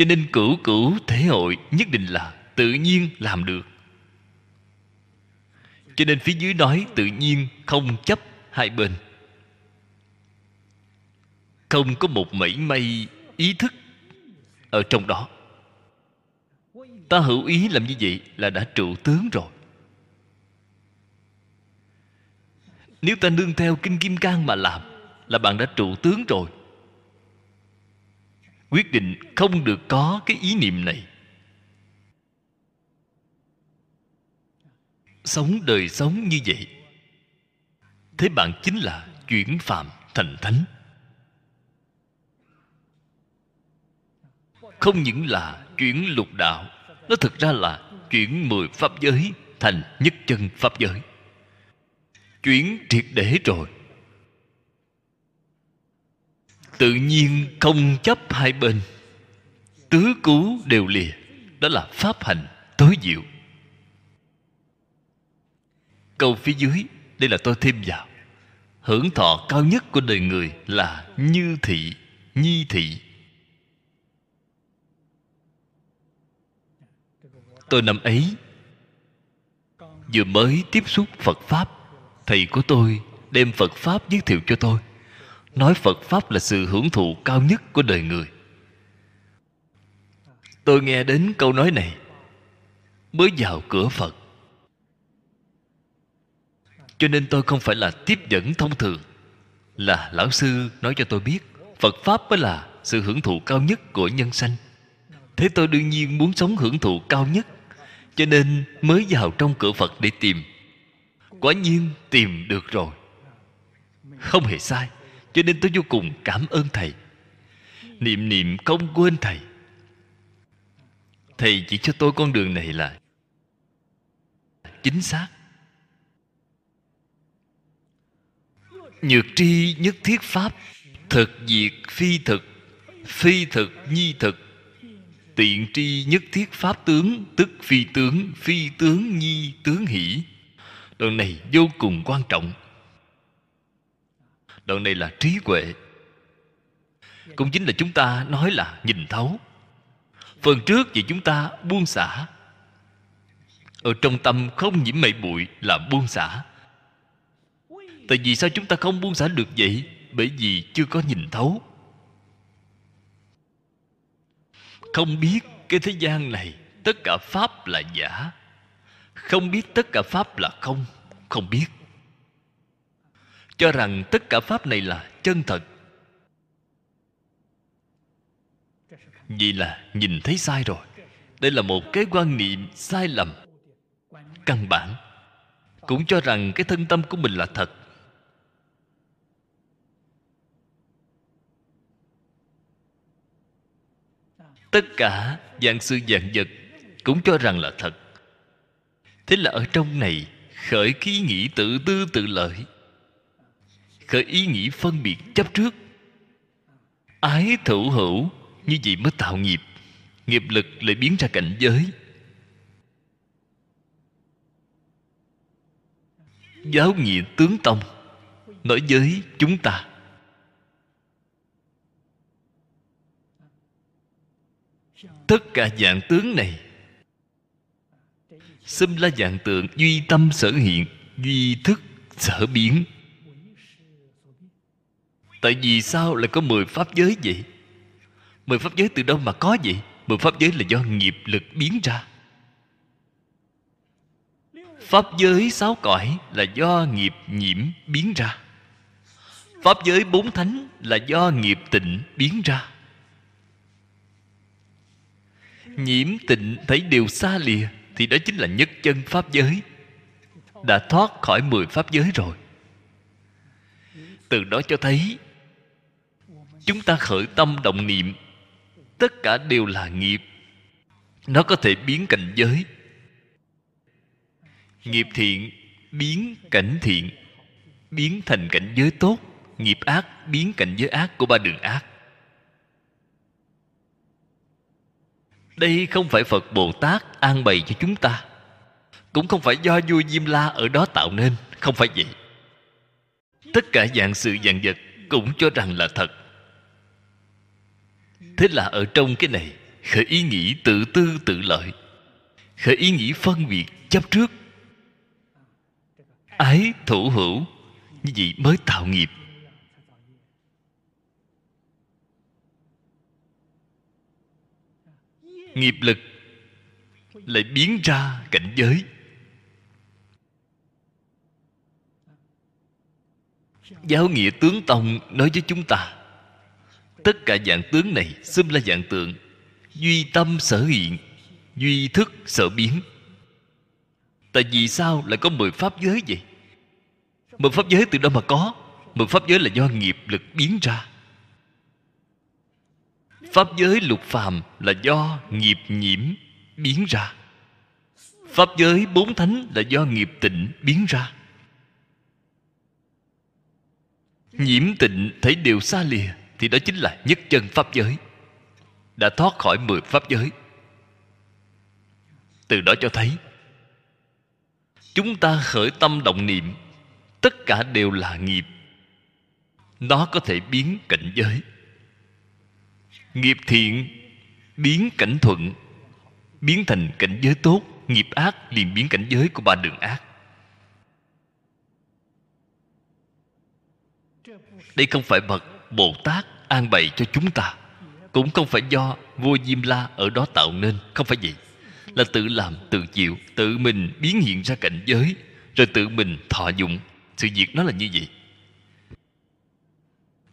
cho nên cửu cửu thể hội nhất định là tự nhiên làm được. Cho nên phía dưới nói tự nhiên không chấp hai bên. Không có một mảy may ý thức ở trong đó. Ta hữu ý làm như vậy là đã trụ tướng rồi. Nếu ta nương theo kinh kim cang mà làm, là bạn đã trụ tướng rồi quyết định không được có cái ý niệm này. Sống đời sống như vậy, thế bạn chính là chuyển phạm thành thánh. Không những là chuyển lục đạo, nó thực ra là chuyển mười pháp giới thành nhất chân pháp giới. Chuyển triệt để rồi tự nhiên không chấp hai bên. Tứ cú đều lìa, đó là pháp hành tối diệu. Câu phía dưới, đây là tôi thêm vào. Hưởng thọ cao nhất của đời người là như thị, nhi thị. Tôi năm ấy, vừa mới tiếp xúc phật pháp, thầy của tôi đem phật pháp giới thiệu cho tôi nói phật pháp là sự hưởng thụ cao nhất của đời người. Tôi nghe đến câu nói này, mới vào cửa phật. Cho nên tôi không phải là tiếp dẫn thông thường. Là lão sư nói cho tôi biết, phật pháp mới là sự hưởng thụ cao nhất của nhân sanh. Thế tôi đương nhiên muốn sống hưởng thụ cao nhất, cho nên mới vào trong cửa phật để tìm. Quả nhiên tìm được rồi. Không hề sai cho nên tôi vô cùng cảm ơn thầy. Niệm niệm không quên thầy. Thầy chỉ cho tôi con đường này là chính xác. Nhược tri nhất thiết pháp, thực diệt phi thực phi thực nhi thực. Tiện tri nhất thiết pháp tướng, tức phi tướng phi tướng nhi tướng hỷ. Đoạn này vô cùng quan trọng đoạn này là trí huệ. Cũng chính là chúng ta nói là nhìn thấu. Phần trước thì chúng ta buông xả. Ở trong tâm không nhiễm mây bụi là buông xả. Tại vì sao chúng ta không buông xả được vậy? Bởi vì chưa có nhìn thấu. Không biết cái thế gian này tất cả pháp là giả. Không biết tất cả pháp là không. Không biết cho rằng tất cả pháp này là chân thật. Vì là nhìn thấy sai rồi. Đây là một cái quan niệm sai lầm, căn bản. Cũng cho rằng cái thân tâm của mình là thật. Tất cả dạng sự dạng vật cũng cho rằng là thật. Thế là ở trong này khởi ký nghĩ tự tư tự lợi khởi ý nghĩ phân biệt chấp trước. Ái thủ hữu, như vậy mới tạo nghiệp. Nghiệp lực lại biến ra cảnh giới. Giáo nghĩa tướng tông, nói với chúng ta. Tất cả dạng tướng này, xâm la dạng tượng duy tâm sở hiện, duy thức sở biến tại vì sao lại có mười pháp giới vậy? Mười pháp giới từ đâu mà có vậy? Mười pháp giới là do nghiệp lực biến ra. Pháp giới sáu cõi là do nghiệp nhiễm biến ra. Pháp giới bốn thánh là do nghiệp tịnh biến ra. Nhiễm tịnh thấy đều xa lìa thì đó chính là nhất chân pháp giới. Đã thoát khỏi mười pháp giới rồi. Từ đó cho thấy chúng ta khởi tâm động niệm. Tất cả đều là nghiệp. Nó có thể biến cảnh giới. Nghiệp thiện biến cảnh thiện, biến thành cảnh giới tốt. Nghiệp ác biến cảnh giới ác của ba đường ác. Đây không phải phật bồ tát an bày cho chúng ta. Cũng không phải do vua diêm la ở đó tạo nên. Không phải vậy. Tất cả dạng sự dạng vật cũng cho rằng là thật thế là ở trong cái này, khởi ý nghĩ tự tư tự lợi, khởi ý nghĩ phân biệt chấp trước. Ái thủ hữu, như vậy mới tạo nghiệp. Nghiệp lực lại biến ra cảnh giới. Giáo nghĩa tướng tông nói với chúng ta tất cả dạng tướng này xâm là dạng tượng. Duy tâm sở hiện, duy thức sở biến. Tại vì sao lại có mười pháp giới vậy? Mười pháp giới từ đâu mà có? Mười pháp giới là do nghiệp lực biến ra. Pháp giới lục phàm là do nghiệp nhiễm biến ra. Pháp giới bốn thánh là do nghiệp tịnh biến ra. Nhiễm tịnh thấy đều xa lìa thì đó chính là nhất chân pháp giới. Đã thoát khỏi mười pháp giới. Từ đó cho thấy, chúng ta khởi tâm động niệm, tất cả đều là nghiệp. Nó có thể biến cảnh giới. Nghiệp thiện biến cảnh thuận, biến thành cảnh giới tốt. Nghiệp ác liền biến cảnh giới của ba đường ác. Đây không phải bậc bồ tát an bày cho chúng ta. Cũng không phải do vua diêm la ở đó tạo nên, không phải vậy. Là tự làm, tự chịu, tự mình biến hiện ra cảnh giới, rồi tự mình thọ dụng. Sự việc nó là như vậy.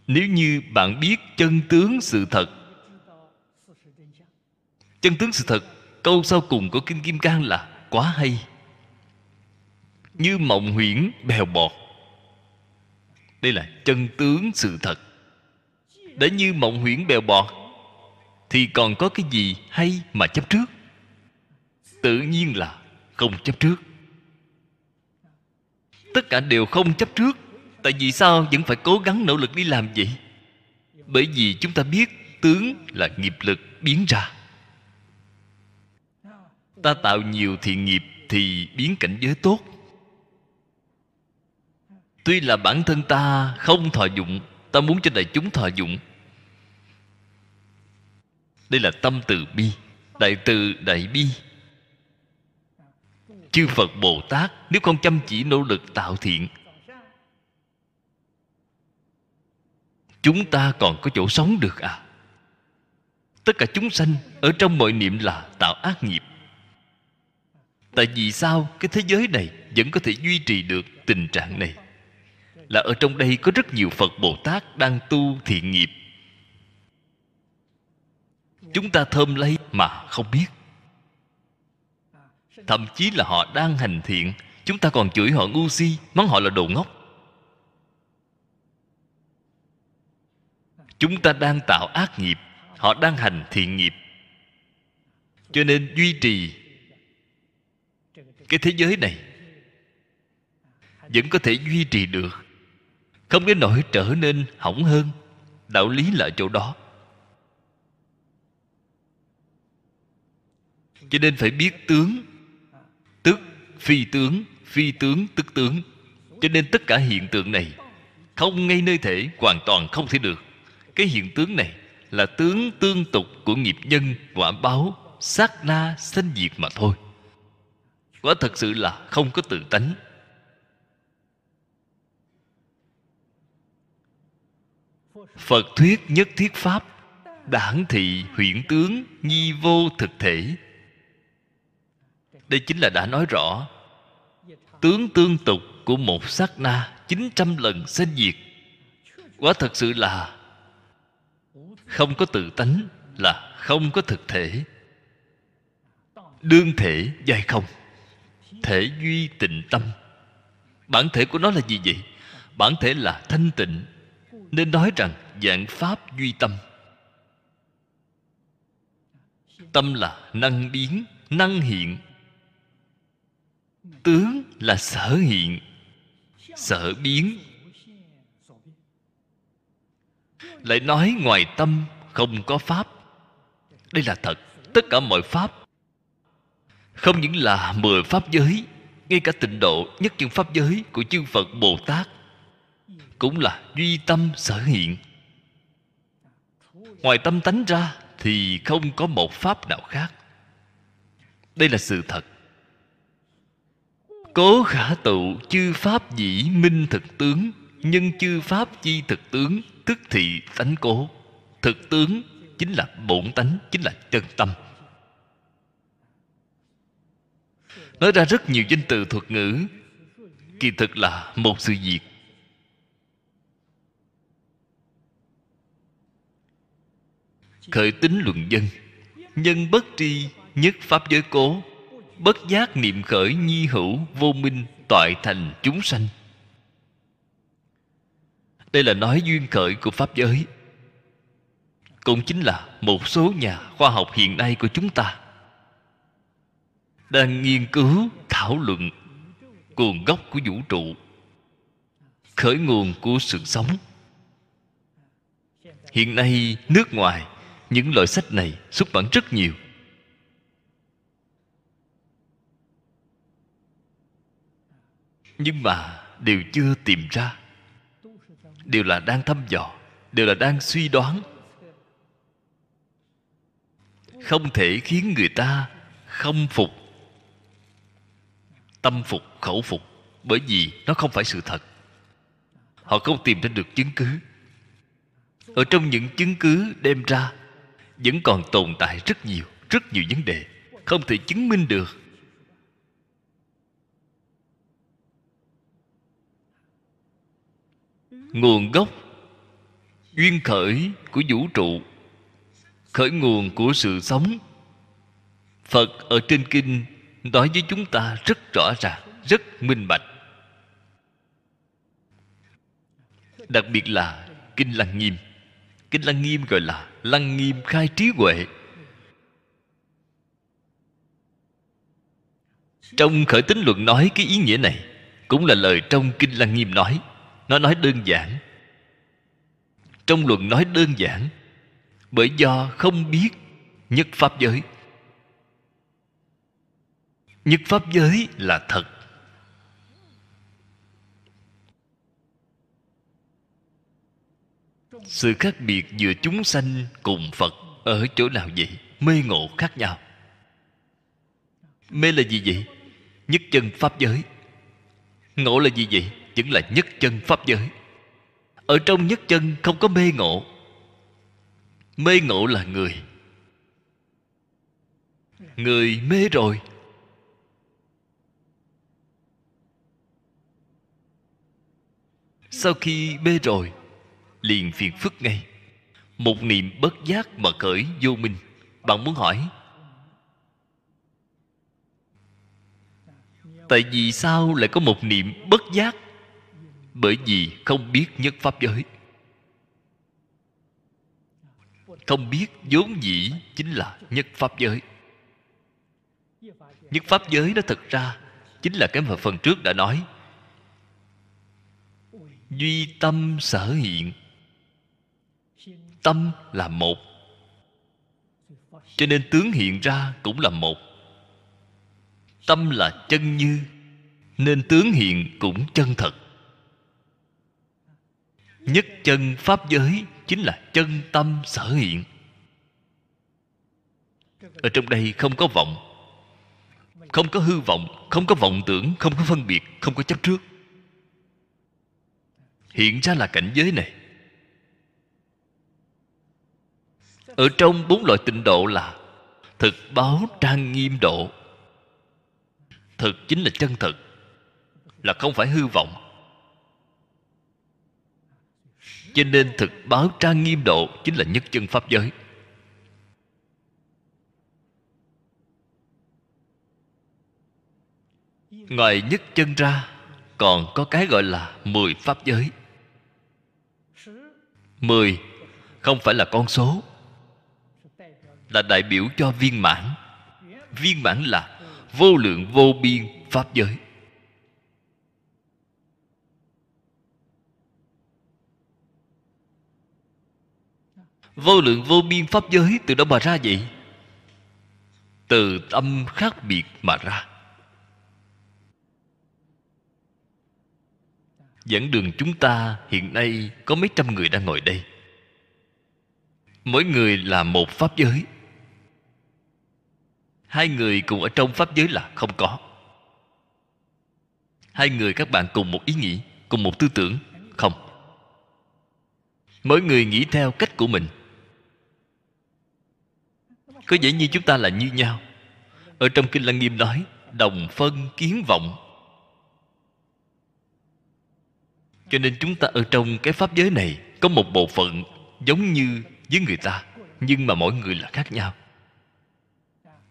Nếu như bạn biết chân tướng sự thật, chân tướng sự thật, câu sau cùng của kinh kim cang là quá hay. Như mộng huyễn bèo bọt. Đây là chân tướng sự thật đã như mộng huyễn bèo bọt, thì còn có cái gì hay mà chấp trước? Tự nhiên là không chấp trước. Tất cả đều không chấp trước, tại vì sao vẫn phải cố gắng nỗ lực đi làm vậy? Bởi vì chúng ta biết tướng là nghiệp lực biến ra. Ta tạo nhiều thiện nghiệp thì biến cảnh giới tốt. Tuy là bản thân ta không thọ dụng, ta muốn cho đại chúng thọ dụng đây là tâm từ bi, đại từ đại bi. Chư phật bồ tát, nếu không chăm chỉ nỗ lực tạo thiện, chúng ta còn có chỗ sống được à? Tất cả chúng sanh ở trong mọi niệm là tạo ác nghiệp. Tại vì sao cái thế giới này vẫn có thể duy trì được tình trạng này? Là ở trong đây có rất nhiều phật bồ tát đang tu thiện nghiệp chúng ta thơm lấy mà không biết. Thậm chí là họ đang hành thiện, chúng ta còn chửi họ ngu si, mắng họ là đồ ngốc. Chúng ta đang tạo ác nghiệp, họ đang hành thiện nghiệp. Cho nên duy trì cái thế giới này vẫn có thể duy trì được. Không đến nỗi trở nên hỏng hơn, đạo lý là chỗ đó. Cho nên phải biết tướng, tức phi tướng phi tướng, tức tướng. Cho nên tất cả hiện tượng này, không ngay nơi thể, hoàn toàn không thể được. Cái hiện tướng này là tướng tương tục của nghiệp nhân, quả báo, sát na, sanh diệt mà thôi. Quả thật sự là không có tự tánh. Phật thuyết nhất thiết pháp, đảng thị huyễn tướng, nhi vô thực thể đây chính là đã nói rõ. Tướng tương tục của một sát na 900 lần sanh diệt. Quả thật sự là không có tự tánh, là không có thực thể. Đương thể dài không, thể duy tịnh tâm. Bản thể của nó là gì vậy? Bản thể là thanh tịnh. Nên nói rằng dạng pháp duy tâm. Tâm là năng biến, năng hiện tướng là sở hiện, sở biến. Lại nói ngoài tâm không có pháp. Đây là thật, tất cả mọi pháp. Không những là mười pháp giới, ngay cả tịnh độ nhất chân pháp giới của chư phật bồ tát cũng là duy tâm sở hiện. Ngoài tâm tánh ra thì không có một pháp nào khác. Đây là sự thật cố khả tụ chư pháp dĩ minh thực tướng nhân chư pháp chi thực tướng, tức thị tánh cố. Thực tướng chính là bổn tánh, chính là chân tâm. Nói ra rất nhiều danh từ thuật ngữ, kỳ thực là một sự việc. Khởi tính luận dân, nhân bất tri nhất pháp giới cố bất giác niệm khởi nhi hữu vô minh toại thành chúng sanh. Đây là nói duyên khởi của pháp giới. Cũng chính là một số nhà khoa học hiện nay của chúng ta đang nghiên cứu, thảo luận nguồn gốc của vũ trụ, khởi nguồn của sự sống. Hiện nay, nước ngoài, những loại sách này xuất bản rất nhiều. Nhưng mà đều chưa tìm ra. Đều là đang thăm dò, đều là đang suy đoán. Không thể khiến người ta không phục, tâm phục, khẩu phục, bởi vì nó không phải sự thật. Họ không tìm ra được chứng cứ. Ở trong những chứng cứ đem ra, vẫn còn tồn tại rất nhiều rất nhiều vấn đề không thể chứng minh được. Nguồn gốc. Duyên khởi của vũ trụ. Khởi nguồn của sự sống. Phật ở trên kinh nói với chúng ta rất rõ ràng, rất minh bạch. Đặc biệt là kinh lăng nghiêm. Kinh lăng nghiêm gọi là lăng nghiêm khai trí huệ. Trong khởi tính luận nói cái ý nghĩa này, cũng là lời trong kinh lăng nghiêm nói nó nói đơn giản. Trong luận nói đơn giản, bởi do không biết nhất pháp giới. Nhất pháp giới là thật. Sự khác biệt giữa chúng sanh cùng phật ở chỗ nào vậy? Mê ngộ khác nhau. Mê là gì vậy? Nhất chân pháp giới. Ngộ là gì vậy? vẫn là nhất chân pháp giới. Ở trong nhất chân không có mê ngộ. Mê ngộ là người. Người mê rồi. Sau khi mê rồi, liền phiền phức ngay. Một niệm bất giác mà khởi vô minh. Bạn muốn hỏi, tại vì sao lại có một niệm bất giác? Bởi vì không biết nhất pháp giới. Không biết vốn dĩ chính là nhất pháp giới. Nhất pháp giới đó thật ra chính là cái mà phần trước đã nói. Duy tâm sở hiện. Tâm là một. Cho nên tướng hiện ra cũng là một. Tâm là chân như, nên tướng hiện cũng chân thật nhất chân pháp giới chính là chân tâm sở hiện. Ở trong đây không có vọng, không có hư vọng, không có vọng tưởng, không có phân biệt, không có chấp trước. Hiện ra là cảnh giới này. Ở trong bốn loại tịnh độ là thực báo trang nghiêm độ. Thực chính là chân thực, là không phải hư vọng. Cho nên thực báo trang nghiêm độ chính là nhất chân pháp giới. Ngoài nhất chân ra, còn có cái gọi là mười pháp giới. Mười không phải là con số, là đại biểu cho viên mãn. Viên mãn là vô lượng vô biên pháp giới. Vô lượng vô biên pháp giới từ đâu mà ra vậy? Từ tâm khác biệt mà ra. Dẫn đường chúng ta hiện nay có mấy trăm người đang ngồi đây. Mỗi người là một pháp giới. Hai người cùng ở trong pháp giới là không có. Hai người các bạn cùng một ý nghĩ, cùng một tư tưởng, không. Mỗi người nghĩ theo cách của mình có vẻ như chúng ta là như nhau. Ở trong kinh lăng nghiêm nói, đồng phân kiến vọng. Cho nên chúng ta ở trong cái pháp giới này, có một bộ phận giống như với người ta, nhưng mà mỗi người là khác nhau.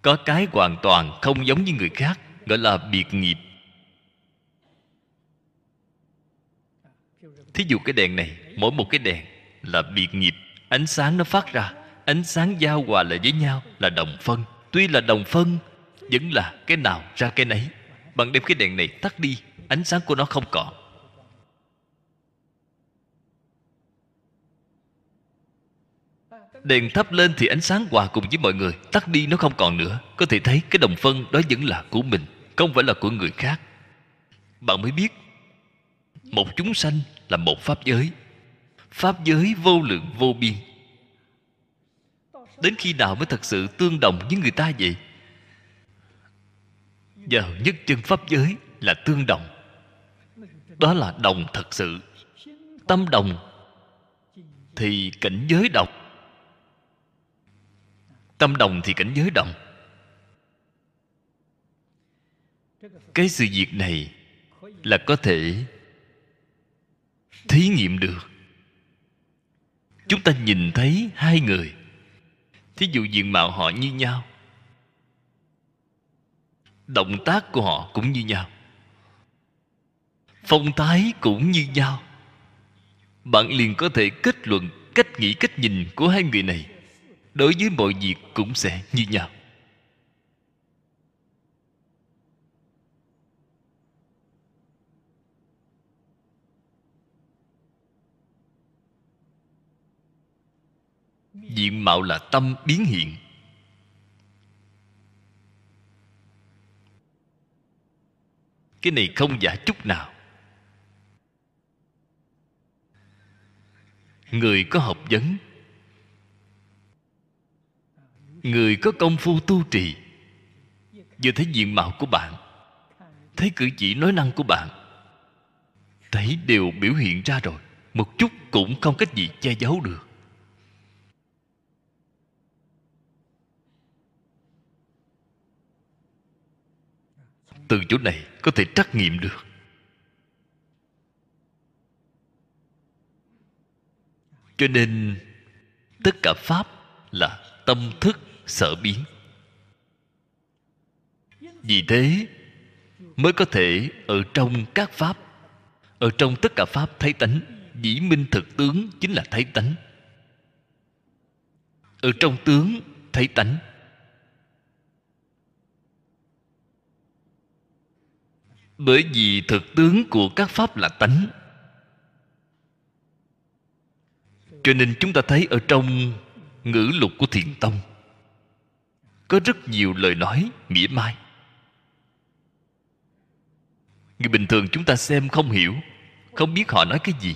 Có cái hoàn toàn không giống như người khác, gọi là biệt nghiệp. Thí dụ cái đèn này, mỗi một cái đèn là biệt nghiệp, ánh sáng nó phát ra ánh sáng giao hòa lại với nhau là đồng phân. Tuy là đồng phân, vẫn là cái nào ra cái nấy. Bạn đem cái đèn này tắt đi, ánh sáng của nó không còn. Đèn thắp lên thì ánh sáng hòa cùng với mọi người, tắt đi nó không còn nữa. Có thể thấy cái đồng phân đó vẫn là của mình, không phải là của người khác. Bạn mới biết, một chúng sanh là một pháp giới. Pháp giới vô lượng vô biên đến khi nào mới thật sự tương đồng với người ta vậy? Vào nhất chân pháp giới là tương đồng. Đó là đồng thật sự. Tâm đồng thì cảnh giới đồng. Tâm đồng thì cảnh giới đồng. Cái sự việc này là có thể thí nghiệm được. Chúng ta nhìn thấy hai người thí dụ diện mạo họ như nhau, động tác của họ cũng như nhau, phong thái cũng như nhau. Bạn liền có thể kết luận, cách nghĩ, cách nhìn của hai người này đối với mọi việc cũng sẽ như nhau. Diện mạo là tâm biến hiện. Cái này không giả chút nào. Người có học vấn. Người có công phu tu trì. Vừa thấy diện mạo của bạn, thấy cử chỉ nói năng của bạn, thấy đều biểu hiện ra rồi, một chút cũng không cách gì che giấu được. Từ chỗ này có thể trắc nghiệm được. Cho nên, tất cả pháp là tâm thức sở biến. Vì thế, mới có thể ở trong các pháp, ở trong tất cả pháp thấy tánh, dĩ minh thực tướng chính là thấy tánh. Ở trong tướng thấy tánh bởi vì thực tướng của các pháp là tánh. Cho nên chúng ta thấy ở trong ngữ lục của thiền tông, có rất nhiều lời nói mỉa mai. Người bình thường chúng ta xem không hiểu, không biết họ nói cái gì.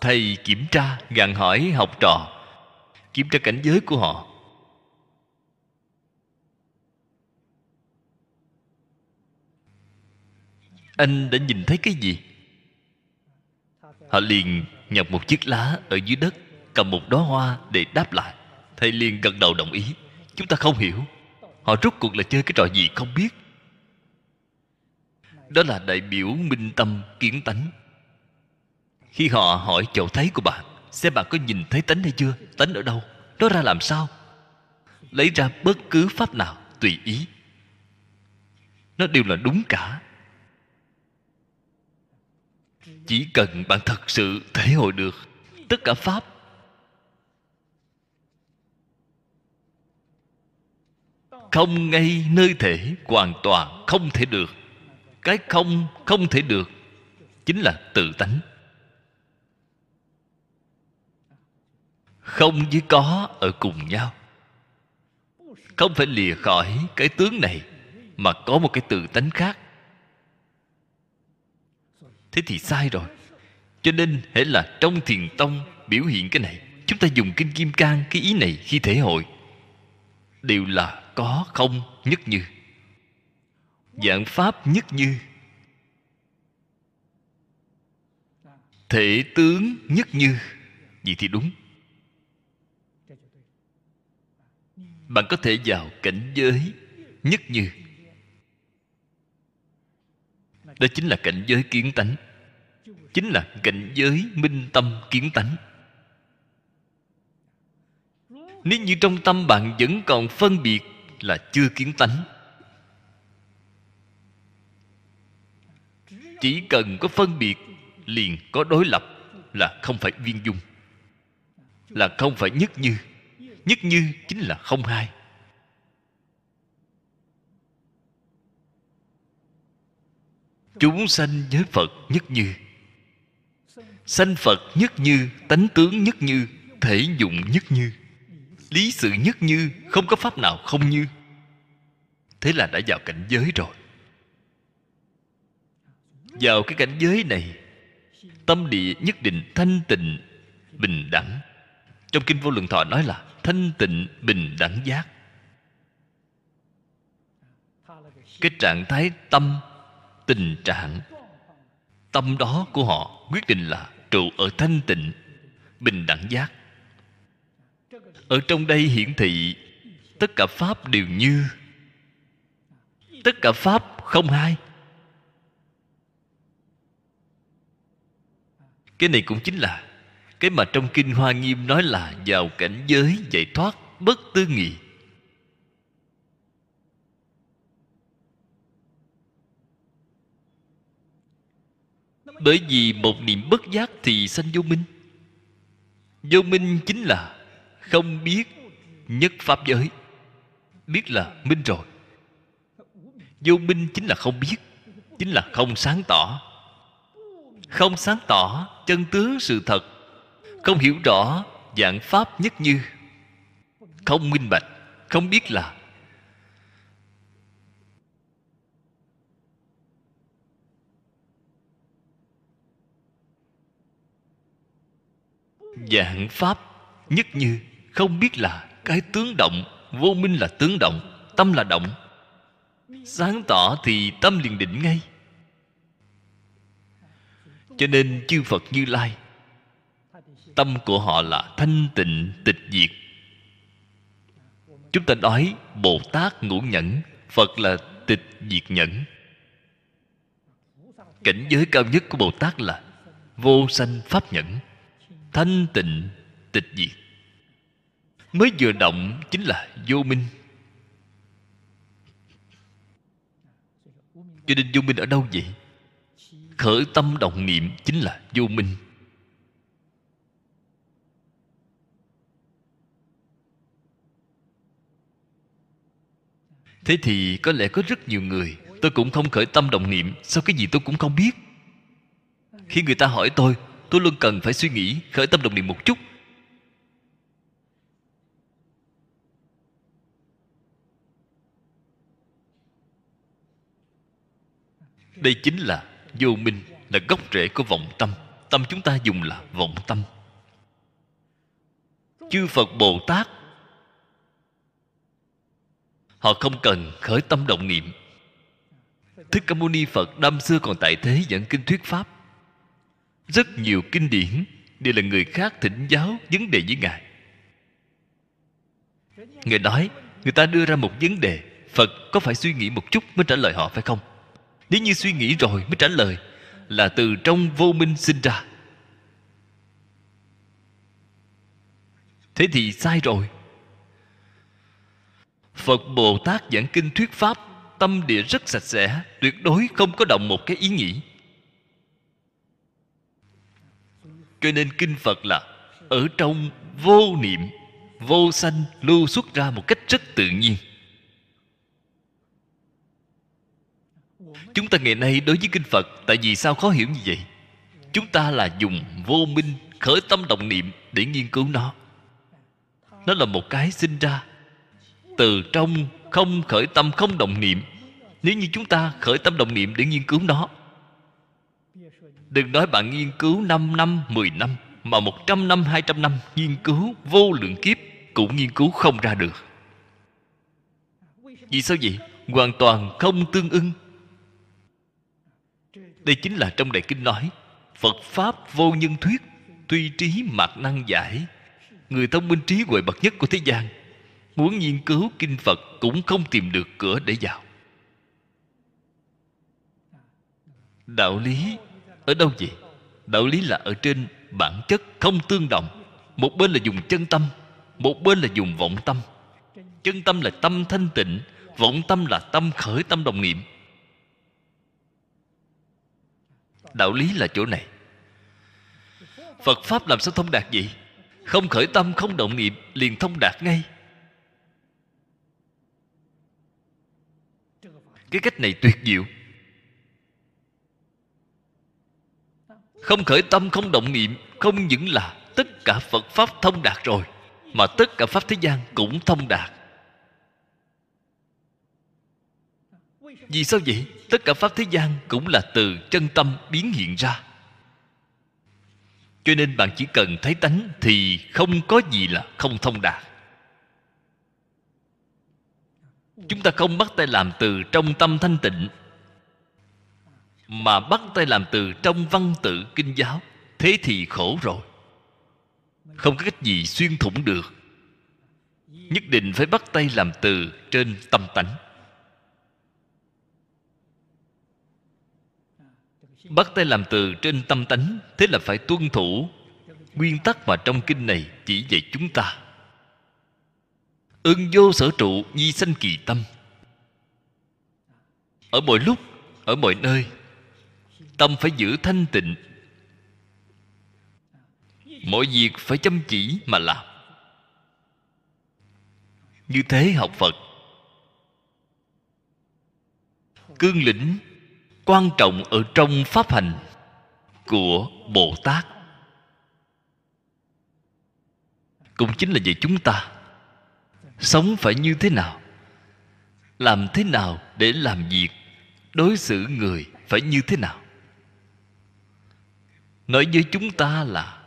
Thầy kiểm tra gạn hỏi học trò, kiểm tra cảnh giới của họ. Anh đã nhìn thấy cái gì? Họ liền nhặt một chiếc lá ở dưới đất, cầm một đóa hoa để đáp lại. Thầy liền gật đầu đồng ý. Chúng ta không hiểu. Họ rốt cuộc là chơi cái trò gì không biết. Đó là đại biểu minh tâm kiến tánh. Khi họ hỏi chỗ thấy của bạn xem bạn có nhìn thấy tánh hay chưa? Tánh ở đâu? Nó ra làm sao? Lấy ra bất cứ pháp nào tùy ý. Nó đều là đúng cả chỉ cần bạn thật sự thể hội được tất cả pháp. Không ngay nơi thể, hoàn toàn không thể được. Cái không không thể được chính là tự tánh. Không với có ở cùng nhau. Không phải lìa khỏi cái tướng này, mà có một cái tự tánh khác thế thì sai rồi. Cho nên hễ là trong thiền tông biểu hiện cái này, chúng ta dùng kinh kim cang, cái ý này khi thể hội, đều là có không nhất như. Dạng pháp nhất như. Thể tướng nhất như. Vậy thì đúng. Bạn có thể vào cảnh giới nhất như đó chính là cảnh giới kiến tánh. Chính là cảnh giới minh tâm kiến tánh. Nếu như trong tâm bạn vẫn còn phân biệt là chưa kiến tánh, chỉ cần có phân biệt liền có đối lập là không phải viên dung, là không phải nhất như. Nhất như chính là không hai. Chúng sanh với phật nhất như, sanh phật nhất như, tánh tướng nhất như, thể dụng nhất như, lý sự nhất như, không có pháp nào không như. Thế là đã vào cảnh giới rồi. Vào cái cảnh giới này, tâm địa nhất định thanh tịnh, bình đẳng. Trong kinh vô lượng thọ nói là thanh tịnh, bình đẳng giác. Cái trạng thái tâm tình trạng. Tâm đó của họ quyết định là trụ ở thanh tịnh, bình đẳng giác. Ở trong đây hiển thị, tất cả pháp đều như, tất cả pháp không hai. Cái này cũng chính là cái mà trong kinh hoa nghiêm nói là vào cảnh giới giải thoát bất tư nghị. Bởi vì một niệm bất giác thì sanh vô minh. Vô minh chính là không biết nhất pháp giới. Biết là minh rồi. Vô minh chính là không biết, chính là không sáng tỏ. Không sáng tỏ, chân tướng sự thật, không hiểu rõ dạng pháp nhất như. Không minh bạch, không biết là dạng pháp nhất như không biết là cái tướng động, vô minh là tướng động, tâm là động. Sáng tỏ thì tâm liền định ngay. Cho nên chư phật như lai, tâm của họ là thanh tịnh, tịch diệt. Chúng ta nói bồ tát ngũ nhẫn, phật là tịch diệt nhẫn. Cảnh giới cao nhất của bồ tát là vô sanh pháp nhẫn thanh tịnh, tịch diệt. Mới vừa động chính là vô minh. Cho nên vô minh ở đâu vậy? Khởi tâm động niệm chính là vô minh. Thế thì có lẽ có rất nhiều người, tôi cũng không khởi tâm động niệm, sao cái gì tôi cũng không biết? Khi người ta hỏi tôi tôi luôn cần phải suy nghĩ, khởi tâm động niệm một chút. Đây chính là vô minh là gốc rễ của vọng tâm. Tâm chúng ta dùng là vọng tâm. Chư phật bồ tát, họ không cần khởi tâm động niệm. Thích ca mâu ni phật năm xưa còn tại thế dẫn kinh thuyết pháp rất nhiều kinh điển đều là người khác thỉnh giáo vấn đề với ngài. Ngài nói, người ta đưa ra một vấn đề, phật có phải suy nghĩ một chút mới trả lời họ phải không? Nếu như suy nghĩ rồi mới trả lời, là từ trong vô minh sinh ra. Thế thì sai rồi. Phật bồ tát giảng kinh thuyết pháp, tâm địa rất sạch sẽ, tuyệt đối không có động một cái ý nghĩ. Cho nên kinh phật là ở trong vô niệm, vô sanh lưu xuất ra một cách rất tự nhiên. Chúng ta ngày nay đối với kinh phật, tại vì sao khó hiểu như vậy? Chúng ta là dùng vô minh, khởi tâm động niệm để nghiên cứu nó. Nó là một cái sinh ra từ trong không khởi tâm, không động niệm. Nếu như chúng ta khởi tâm động niệm để nghiên cứu nó Đừng nói bạn nghiên cứu 5 năm, 10 năm Mà 100 năm, 200 năm Nghiên cứu vô lượng kiếp Cũng nghiên cứu không ra được. Vì sao vậy? Hoàn toàn không tương ưng. Đây chính là trong Đại Kinh nói Phật Pháp vô nhân thuyết Tuy trí mạc năng giải. Người thông minh trí huệ bậc nhất của thế gian Muốn nghiên cứu kinh Phật Cũng không tìm được cửa để vào. Đạo lý ở đâu vậy? Đạo lý là ở trên, bản chất không tương đồng. Một bên là dùng chân tâm, một bên là dùng vọng tâm. Chân tâm là tâm thanh tịnh, vọng tâm là tâm khởi tâm đồng niệm. Đạo lý là chỗ này. Phật pháp làm sao thông đạt vậy? Không khởi tâm, không động niệm, liền thông đạt ngay. Cái cách này tuyệt diệu. Không khởi tâm, không động niệm, không những là tất cả phật pháp thông đạt rồi, mà tất cả pháp thế gian cũng thông đạt. Vì sao vậy? Tất cả pháp thế gian cũng là từ chân tâm biến hiện ra. Cho nên bạn chỉ cần thấy tánh thì không có gì là không thông đạt. Chúng ta không bắt tay làm từ trong tâm thanh tịnh mà bắt tay làm từ trong văn tự kinh giáo, thế thì khổ rồi. Không có cách gì xuyên thủng được. Nhất định phải bắt tay làm từ trên tâm tánh. Bắt tay làm từ trên tâm tánh, thế là phải tuân thủ nguyên tắc mà trong kinh này chỉ dạy chúng ta. Ưng vô sở trụ, nhi sanh kỳ tâm. Ở mọi lúc, ở mọi nơi tâm phải giữ thanh tịnh. Mọi việc phải chăm chỉ mà làm. Như thế học phật, cương lĩnh, quan trọng ở trong pháp hành của bồ tát. Cũng chính là về chúng ta. Sống phải như thế nào, làm thế nào để làm việc, đối xử người phải như thế nào nói với chúng ta là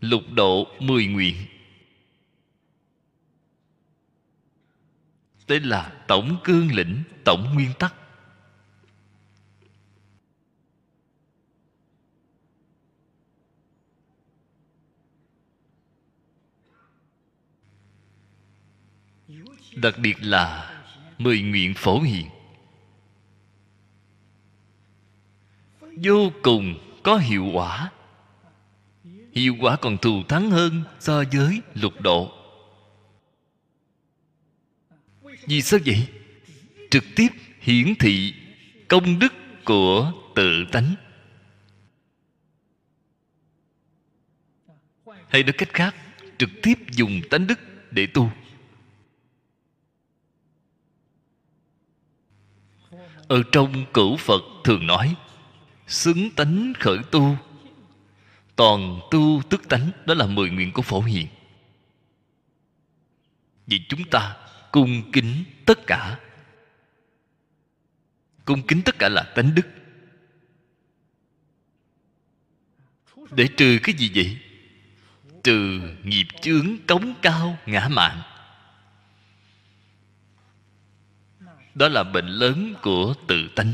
lục độ mười nguyện. Tên là tổng cương lĩnh, tổng nguyên tắc. Đặc biệt là mười nguyện phổ hiền. Vô cùng có hiệu quả. Hiệu quả còn thù thắng hơn so với lục độ. Vì sao vậy? Trực tiếp hiển thị công đức của tự tánh. Hay nói cách khác, trực tiếp dùng tánh đức để tu. Ở trong cửu phật thường nói xứng tánh khởi tu. Toàn tu tức tánh, đó là mười nguyện của phổ hiền. Vì chúng ta cung kính tất cả. Cung kính tất cả là tánh đức. Để trừ cái gì vậy? Trừ nghiệp chướng cống cao ngã mạn. Đó là bệnh lớn của tự tánh.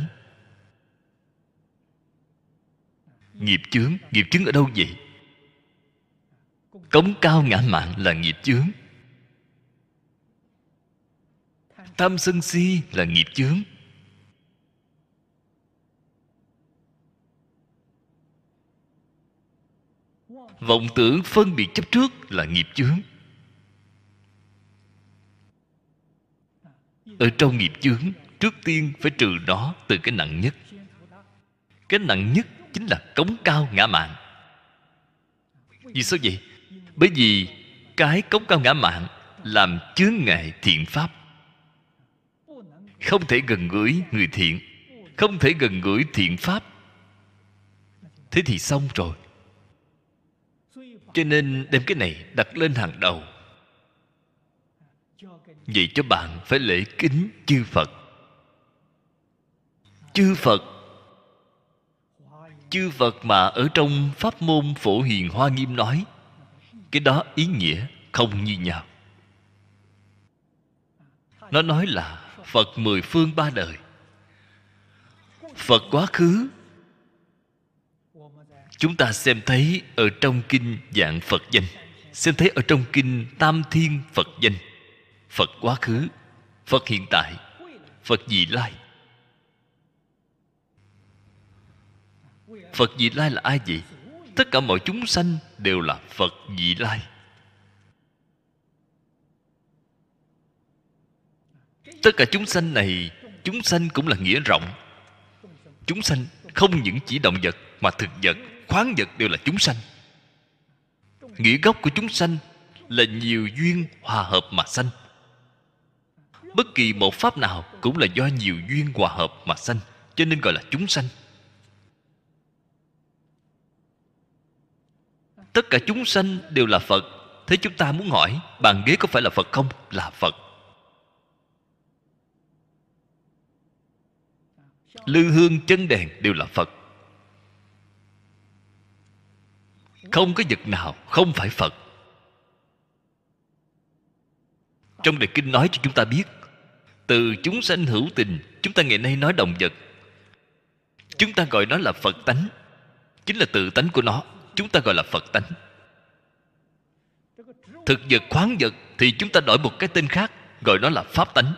Nghiệp chướng nghiệp chướng ở đâu vậy? Cống cao ngã mạn là nghiệp chướng. Tham sân si là nghiệp chướng. Vọng tưởng phân biệt chấp trước là nghiệp chướng. Ở trong nghiệp chướng, trước tiên phải trừ nó từ cái nặng nhất. Cái nặng nhất chính là cống cao ngã mạng. Vì sao vậy? Bởi vì cái cống cao ngã mạng làm chướng ngại thiện pháp. Không thể gần gũi người thiện, không thể gần gũi thiện pháp. Thế thì xong rồi. Cho nên đem cái này đặt lên hàng đầu. Vậy cho bạn phải lễ kính chư phật. Chư phật chư phật mà ở trong pháp môn phổ hiền hoa nghiêm nói, cái đó ý nghĩa không như nhau. Nó nói là phật mười phương ba đời. Phật quá khứ. Chúng ta xem thấy ở trong kinh dạng phật danh. Xem thấy ở trong kinh tam thiên phật danh. Phật quá khứ, phật hiện tại, phật vị lai. Phật vị lai là ai vậy? Tất cả mọi chúng sanh đều là phật vị lai. Tất cả chúng sanh này, chúng sanh cũng là nghĩa rộng. Chúng sanh không những chỉ động vật mà thực vật, khoáng vật đều là chúng sanh. Nghĩa gốc của chúng sanh là nhiều duyên hòa hợp mà sanh. Bất kỳ một pháp nào cũng là do nhiều duyên hòa hợp mà sanh, cho nên gọi là chúng sanh. Tất cả chúng sanh đều là phật. Thế chúng ta muốn hỏi, bàn ghế có phải là phật không? Là phật. Lư hương chân đèn đều là phật. Không có vật nào không phải phật. Trong đề kinh nói cho chúng ta biết, từ chúng sanh hữu tình, chúng ta ngày nay nói động vật. Chúng ta gọi nó là phật tánh, chính là tự tánh của nó chúng ta gọi là phật tánh. Thực vật, khoáng vật thì chúng ta đổi một cái tên khác, gọi nó là pháp tánh.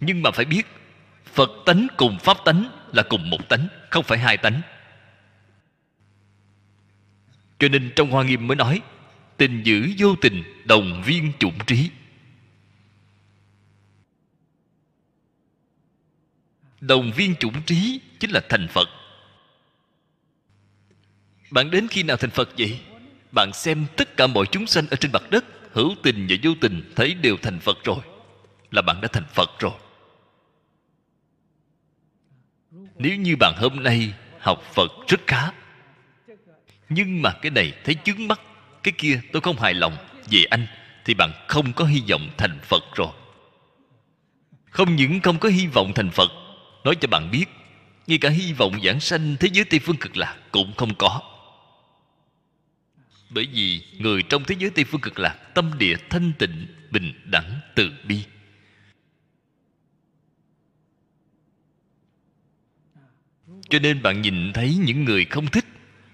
Nhưng mà phải biết, phật tánh cùng pháp tánh là cùng một tánh, không phải hai tánh. Cho nên trong hoa nghiêm mới nói, tình giữ vô tình, đồng viên chủng trí. Đồng viên chủng trí chính là thành phật bạn đến khi nào thành phật vậy? Bạn xem tất cả mọi chúng sanh ở trên mặt đất, hữu tình và vô tình, thấy đều thành phật rồi. Là bạn đã thành phật rồi. Nếu như bạn hôm nay học phật rất khá, nhưng mà cái này thấy chướng mắt, cái kia tôi không hài lòng về anh, thì bạn không có hy vọng thành phật rồi. Không những không có hy vọng thành phật, nói cho bạn biết, ngay cả hy vọng giảng sanh thế giới tây phương cực lạc cũng không có bởi vì người trong thế giới tây phương cực lạc tâm địa thanh tịnh, bình đẳng, từ bi. Cho nên bạn nhìn thấy những người không thích,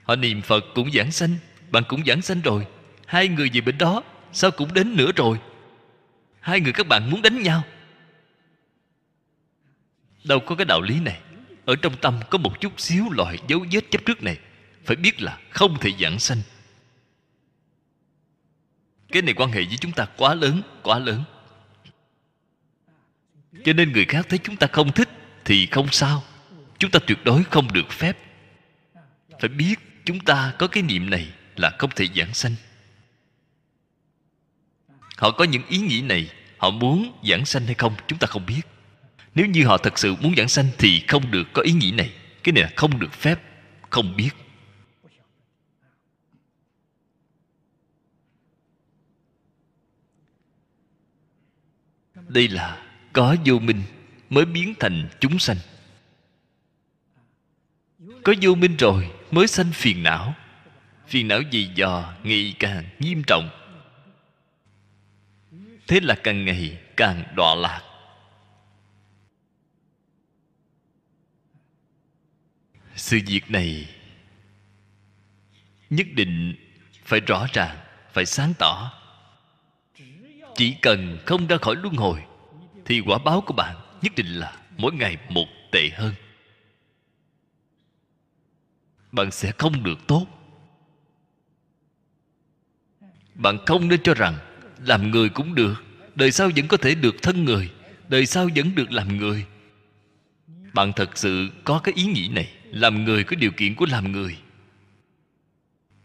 họ niệm phật cũng giảng sanh, bạn cũng giảng sanh rồi. Hai người về bên đó, sao cũng đến nữa rồi? Hai người các bạn muốn đánh nhau. Đâu có cái đạo lý này. Ở trong tâm có một chút xíu loại dấu vết chấp trước này. Phải biết là không thể giảng sanh cái này quan hệ với chúng ta quá lớn quá lớn. Cho nên người khác thấy chúng ta không thích thì không sao. Chúng ta tuyệt đối không được phép. Phải biết chúng ta có cái niệm này là không thể giảng sanh. Họ có những ý nghĩ này, họ muốn giảng sanh hay không chúng ta không biết. Nếu như họ thật sự muốn giảng sanh thì không được có ý nghĩ này. Cái này là không được phép, không biết. Đây là có vô minh mới biến thành chúng sanh. Có vô minh rồi mới sanh phiền não. Phiền não gì dò ngày càng nghiêm trọng. Thế là càng ngày càng đọa lạc. Sự việc này nhất định phải rõ ràng, phải sáng tỏ chỉ cần không ra khỏi luân hồi, thì quả báo của bạn nhất định là mỗi ngày một tệ hơn. Bạn sẽ không được tốt. Bạn không nên cho rằng làm người cũng được, đời sau vẫn có thể được thân người, đời sau vẫn được làm người. Bạn thật sự có cái ý nghĩ này, làm người có điều kiện của làm người.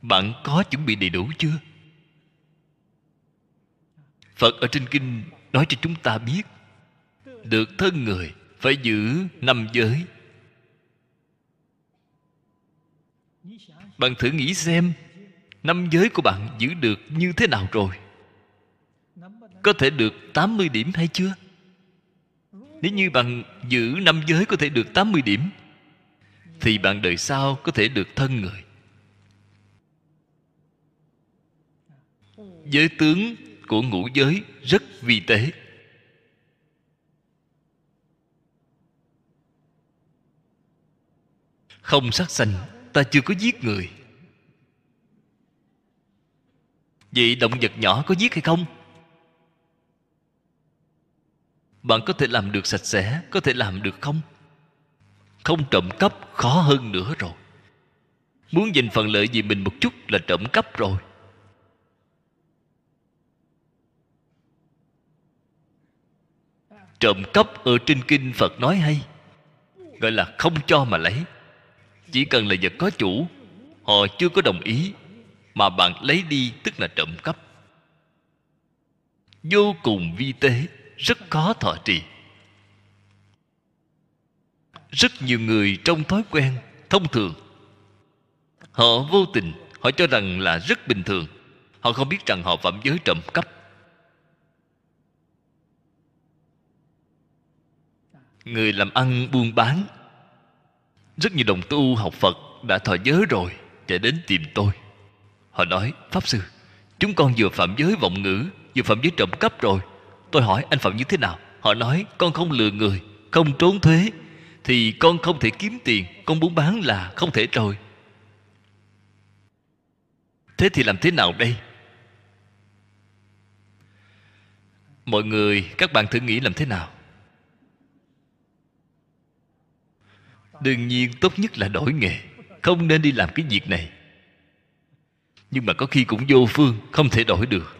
Bạn có chuẩn bị đầy đủ chưa? Phật ở trên kinh nói cho chúng ta biết, được thân người phải giữ năm giới. Bạn thử nghĩ xem, năm giới của bạn giữ được như thế nào rồi? Có thể được 80 điểm hay chưa? Nếu như bạn giữ năm giới có thể được 80 điểm, thì bạn đời sau có thể được thân người. Giới tướng của ngũ giới rất vi tế. Không sát sanh, ta chưa có giết người. Vậy động vật nhỏ có giết hay không? Bạn có thể làm được sạch sẽ, có thể làm được không? Không trộm cắp khó hơn nữa rồi. Muốn giành phần lợi vì mình một chút là trộm cắp rồi. Trộm cắp ở trên kinh phật nói hay, gọi là không cho mà lấy. Chỉ cần là vật có chủ, họ chưa có đồng ý mà bạn lấy đi, tức là trộm cắp. Vô cùng vi tế, rất khó thọ trì. Rất nhiều người trong thói quen thông thường. Họ vô tình, họ cho rằng là rất bình thường. Họ không biết rằng họ phạm giới trộm cắp. Người làm ăn buôn bán. Rất nhiều đồng tu học phật đã thọ giới rồi, chạy đến tìm tôi. Họ nói, pháp sư, chúng con vừa phạm giới vọng ngữ, vừa phạm giới trộm cắp rồi. Tôi hỏi, anh phạm như thế nào? Họ nói, con không lừa người, không trốn thuế. Thì con không thể kiếm tiền, con muốn bán là không thể rồi thế thì làm thế nào đây? Mọi người, các bạn thử nghĩ làm thế nào? Đương nhiên tốt nhất là đổi nghề, không nên đi làm cái việc này. Nhưng mà có khi cũng vô phương, không thể đổi được.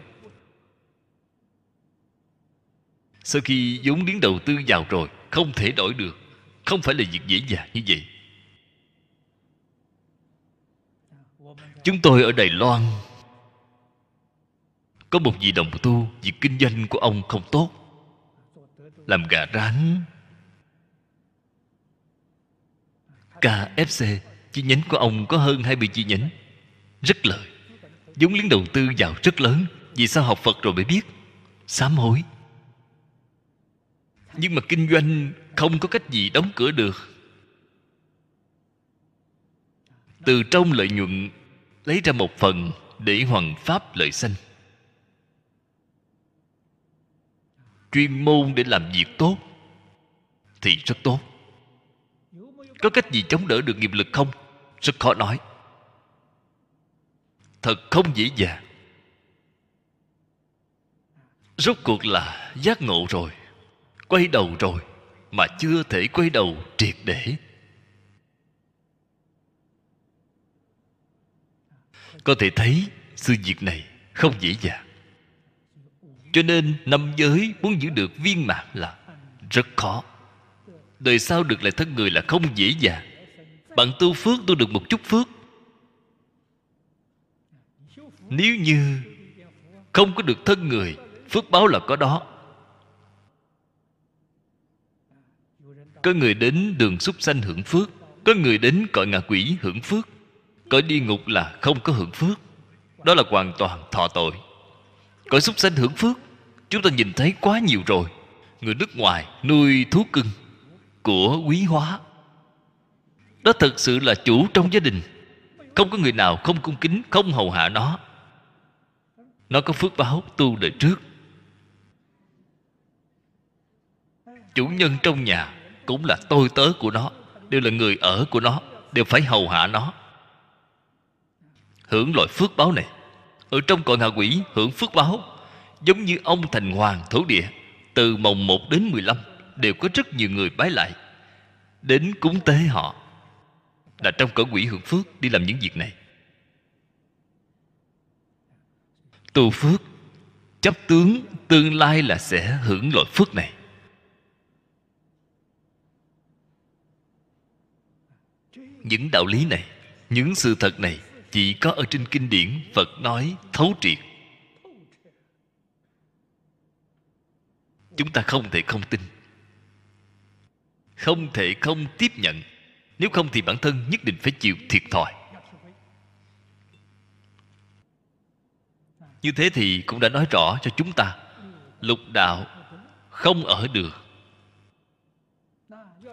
Sau khi vốn liếng đầu tư vào rồi, không thể đổi được. Không phải là việc dễ dàng như vậy. Chúng tôi ở đài loan. Có một vị đồng tu, việc kinh doanh của ông không tốt. Làm gà rán KFC chi nhánh của ông có hơn 20 chi nhánh. Rất lợi vốn liếng đầu tư vào rất lớn. Vì sao học Phật rồi mới biết? Sám hối. Nhưng mà kinh doanh không có cách gì đóng cửa được. Từ trong lợi nhuận, lấy ra một phần để hoàn pháp lợi sanh. Chuyên môn để làm việc tốt thì rất tốt có cách gì chống đỡ được nghiệp lực không? Rất khó nói. Thật không dễ dàng. Rốt cuộc là giác ngộ rồi, quay đầu rồi, mà chưa thể quay đầu triệt để. Có thể thấy, sự việc này không dễ dàng. Cho nên năm giới muốn giữ được viên mạng là rất khó đời sau được lại thân người là không dễ dàng. Bạn tu phước, tu được một chút phước. Nếu như không có được thân người, phước báo là có đó. Có người đến đường súc sanh hưởng phước, có người đến cõi ngạ quỷ hưởng phước. Cõi địa ngục là không có hưởng phước. Đó là hoàn toàn thọ tội. Cõi súc sanh hưởng phước, chúng ta nhìn thấy quá nhiều rồi. Người nước ngoài nuôi thú cưng của quý hóa. Đó thật sự là chủ trong gia đình. Không có người nào không cung kính, không hầu hạ nó. Nó có phước báo tu đời trước. Chủ nhân trong nhà cũng là tôi tớ của nó, đều là người ở của nó, đều phải hầu hạ nó. Hưởng loại phước báo này, ở trong cõi ngạ quỷ hưởng phước báo, giống như ông thành hoàng thổ địa, từ mồng 1 đến 15 đều có rất nhiều người bái lại. Đến cúng tế họ, là trong cõi quỷ hưởng phước đi làm những việc này. Tu phước, chấp tướng tương lai là sẽ hưởng loại phước này. Những đạo lý này, những sự thật này chỉ có ở trên kinh điển phật nói thấu triệt. Chúng ta không thể không tin không thể không tiếp nhận. Nếu không thì bản thân nhất định phải chịu thiệt thòi. Như thế thì cũng đã nói rõ cho chúng ta, lục đạo không ở được.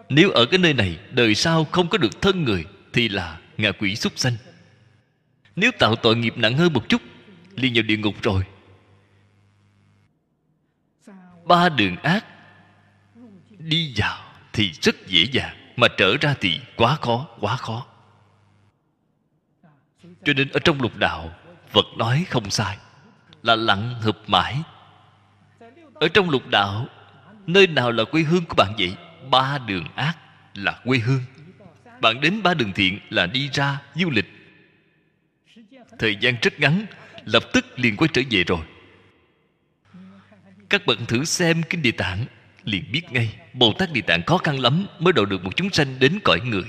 Nếu ở cái nơi này, đời sau không có được thân người, thì là ngạ quỷ súc sanh. Nếu tạo tội nghiệp nặng hơn một chút, liền vào địa ngục rồi. Ba đường ác đi vào thì rất dễ dàng, mà trở ra thì quá khó quá khó. Cho nên ở trong lục đạo, phật nói không sai, là lặng hợp mãi. Ở trong lục đạo, nơi nào là quê hương của bạn vậy? Ba đường ác là quê hương. Bạn đến ba đường thiện là đi ra du lịch. Thời gian rất ngắn, lập tức liền quay trở về rồi. Các bạn thử xem kinh địa tạng liền biết ngay, bồ tát địa tạng khó khăn lắm mới độ được một chúng sanh đến cõi người.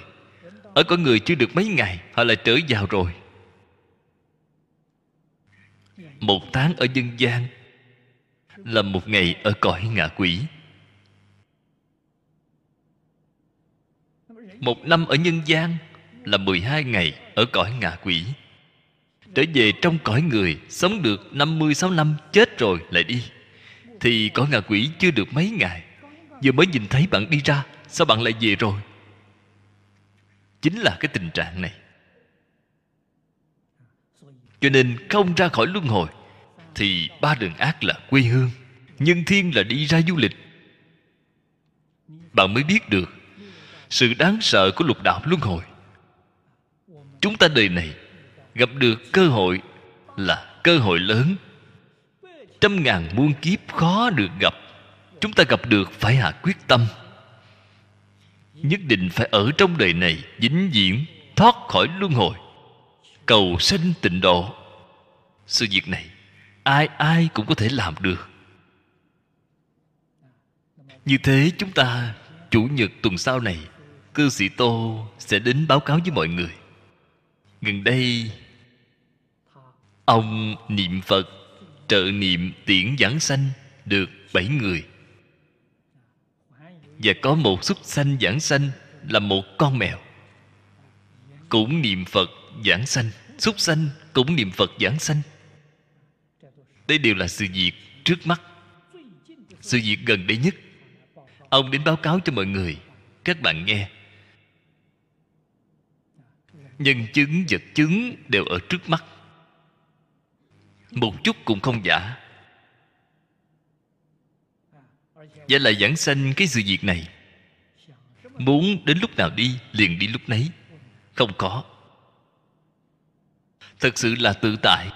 Ở cõi người chưa được mấy ngày, họ lại trở vào rồi. Một tháng ở nhân gian là một ngày ở cõi ngạ quỷ. Một năm ở nhân gian là 12 ngày ở cõi ngạ quỷ. Trở về trong cõi người, sống được 56 năm, chết rồi lại đi. Thì cõi ngạ quỷ chưa được mấy ngày vừa mới nhìn thấy bạn đi ra, sao bạn lại về rồi? Chính là cái tình trạng này. Cho nên không ra khỏi luân hồi, thì ba đường ác là quê hương, nhân thiên là đi ra du lịch. Bạn mới biết được, sự đáng sợ của lục đạo luân hồi. Chúng ta đời này gặp được cơ hội là cơ hội lớn. Trăm ngàn muôn kiếp khó được gặp chúng ta gặp được, phải hạ quyết tâm. Nhất định phải ở trong đời này vĩnh viễn, thoát khỏi luân hồi, cầu sanh tịnh độ. Sự việc này, ai ai cũng có thể làm được. Như thế chúng ta, chủ nhật tuần sau này, cư sĩ tô sẽ đến báo cáo với mọi người. Gần đây, ông niệm phật, trợ niệm tiễn giảng sanh được bảy người và có một súc sanh giảng sanh là một con mèo. Cũng niệm phật giảng sanh, súc sanh cũng niệm phật giảng sanh. Đây đều là sự việc trước mắt, sự việc gần đây nhất. Ông đến báo cáo cho mọi người, các bạn nghe. Nhân chứng, vật chứng đều ở trước mắt. Một chút cũng không giả. và lại giảng sanh cái sự việc này. Muốn đến lúc nào đi, liền đi lúc nấy. Không có. Thật sự là tự tại.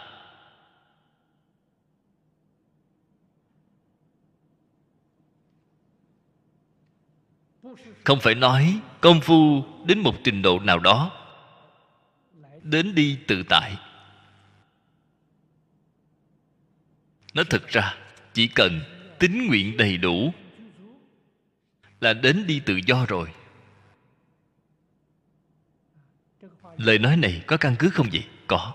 Không phải nói công phu đến một trình độ nào đó. Đến đi tự tại. Nó thật ra, chỉ cần tín nguyện đầy đủ là đến đi tự do rồi. Lời nói này có căn cứ không vậy? Có.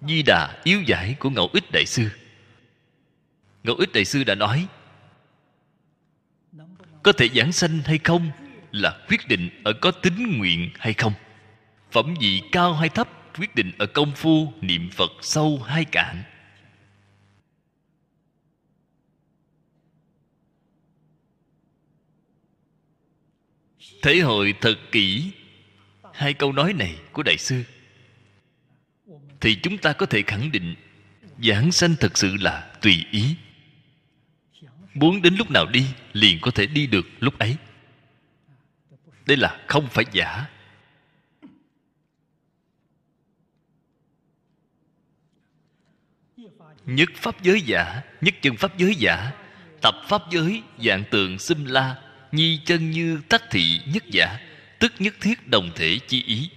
Di đà yếu giải của ngẫu ích đại sư. Ngẫu ích đại sư đã nói, có thể giảng sanh hay không là quyết định ở có tính nguyện hay không. Phẩm vị cao hay thấp quyết định ở công phu, niệm phật sâu hay cạn. Thể hội thật kỹ. Hai câu nói này của đại sư. Thì chúng ta có thể khẳng định, giảng sanh thật sự là tùy ý. Muốn đến lúc nào đi, liền có thể đi được lúc ấy. Đây là không phải giả. Nhất pháp giới giả, nhất chân pháp giới giả, tập pháp giới dạng tượng xâm la nhi chân như tách thị nhất giả, tức nhất thiết đồng thể chi ý.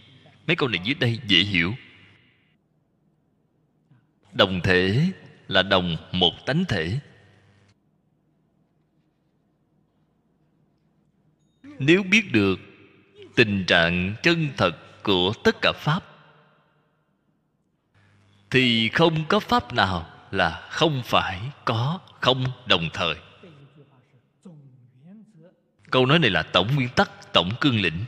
Mấy câu này dưới đây dễ hiểu. Đồng thể là đồng một tánh thể. Nếu biết được tình trạng chân thật của tất cả pháp, thì không có pháp nào là không phải có, không đồng thời câu nói này là tổng nguyên tắc, tổng cương lĩnh.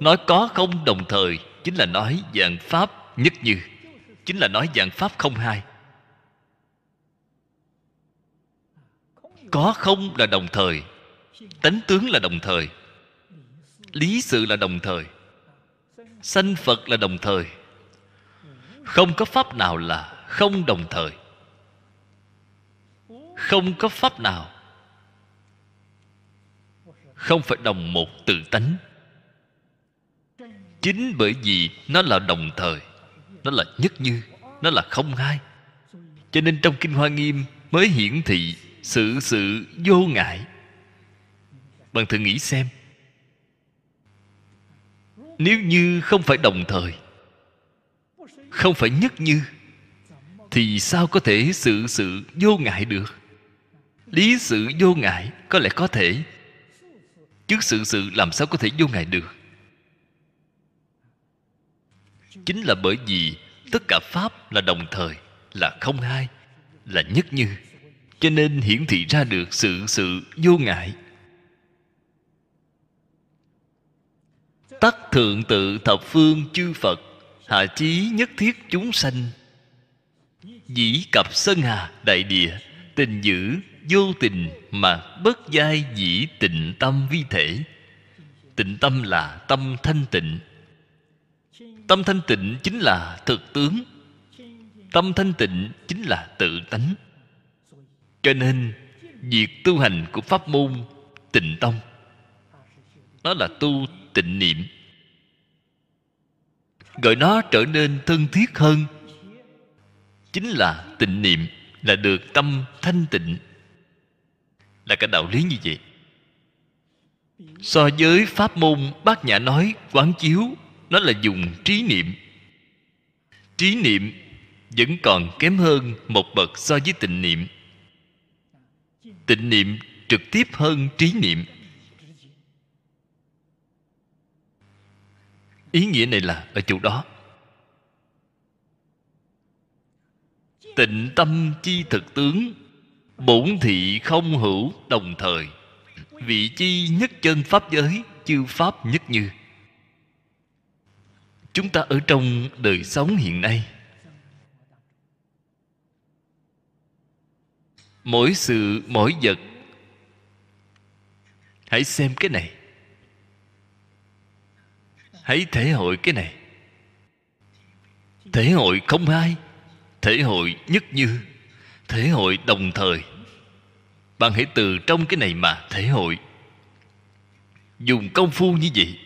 Nói có không đồng thời, chính là nói dạng pháp nhất như, chính là nói dạng pháp không hai. Có không là đồng thời, tánh tướng là đồng thời, lý sự là đồng thời, sanh phật là đồng thời. Không có pháp nào là không đồng thời. Không có pháp nào không phải đồng một tự tánh. Chính bởi vì nó là đồng thời, nó là nhất như, nó là không hai. Cho nên trong kinh hoa nghiêm mới hiển thị sự sự vô ngại. Bạn thử nghĩ xem. Nếu như không phải đồng thời, không phải nhất như, thì sao có thể sự sự vô ngại được? Lý sự vô ngại có lẽ có thể chứ sự sự làm sao có thể vô ngại được. Chính là bởi vì tất cả pháp là đồng thời, là không hai, là nhất như, cho nên hiển thị ra được sự sự vô ngại. Tắc thượng tự thập phương chư phật, hạ chí nhất thiết chúng sanh. Dĩ cập sơn hà đại địa, tình dữ vô tình mà bất giai dĩ tịnh tâm vi thể. Tịnh tâm là tâm thanh tịnh. Tâm thanh tịnh chính là thực tướng. Tâm thanh tịnh chính là tự tánh. Cho nên, việc tu hành của pháp môn tịnh tông nó là tu tịnh niệm. Gọi nó trở nên thân thiết hơn, chính là tịnh niệm là được tâm thanh tịnh là cái đạo lý như vậy. So với pháp môn, bát nhã nói quán chiếu, nó là dùng trí niệm. Trí niệm vẫn còn kém hơn một bậc so với tịnh niệm. Tịnh niệm trực tiếp hơn trí niệm. Ý nghĩa này là ở chỗ đó. Tịnh tâm chi thực tướng bổn thị không hữu đồng thời. Vị chi nhất chân pháp giới, chư pháp nhất như. Chúng ta ở trong đời sống hiện nay. Mỗi sự, mỗi vật. Hãy xem cái này. Hãy thể hội cái này. Thể hội không hai, thể hội nhất như thể hội đồng thời. Bạn hãy từ trong cái này mà thể hội. Dùng công phu như vậy.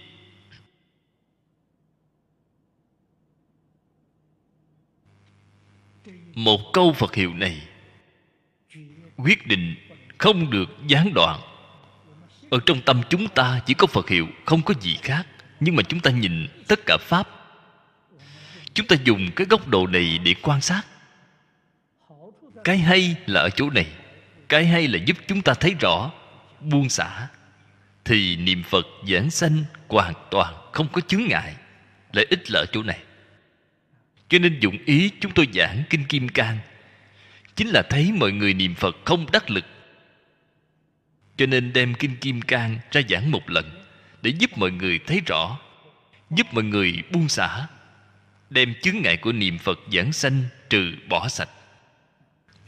Một câu phật hiệu này quyết định không được gián đoạn. Ở trong tâm chúng ta chỉ có phật hiệu, không có gì khác. Nhưng mà chúng ta nhìn tất cả pháp. Chúng ta dùng cái góc độ này để quan sát cái hay là ở chỗ này? Cái hay là giúp chúng ta thấy rõ? Buông xả. Thì niệm phật giảng sanh hoàn toàn không có chướng ngại. Lợi ích là ở chỗ này. Cho nên dụng ý chúng tôi giảng kinh kim cang. Chính là thấy mọi người niệm phật không đắc lực. Cho nên đem kinh kim cang ra giảng một lần để giúp mọi người thấy rõ, giúp mọi người buông xả, đem chướng ngại của niệm phật giảng sanh trừ bỏ sạch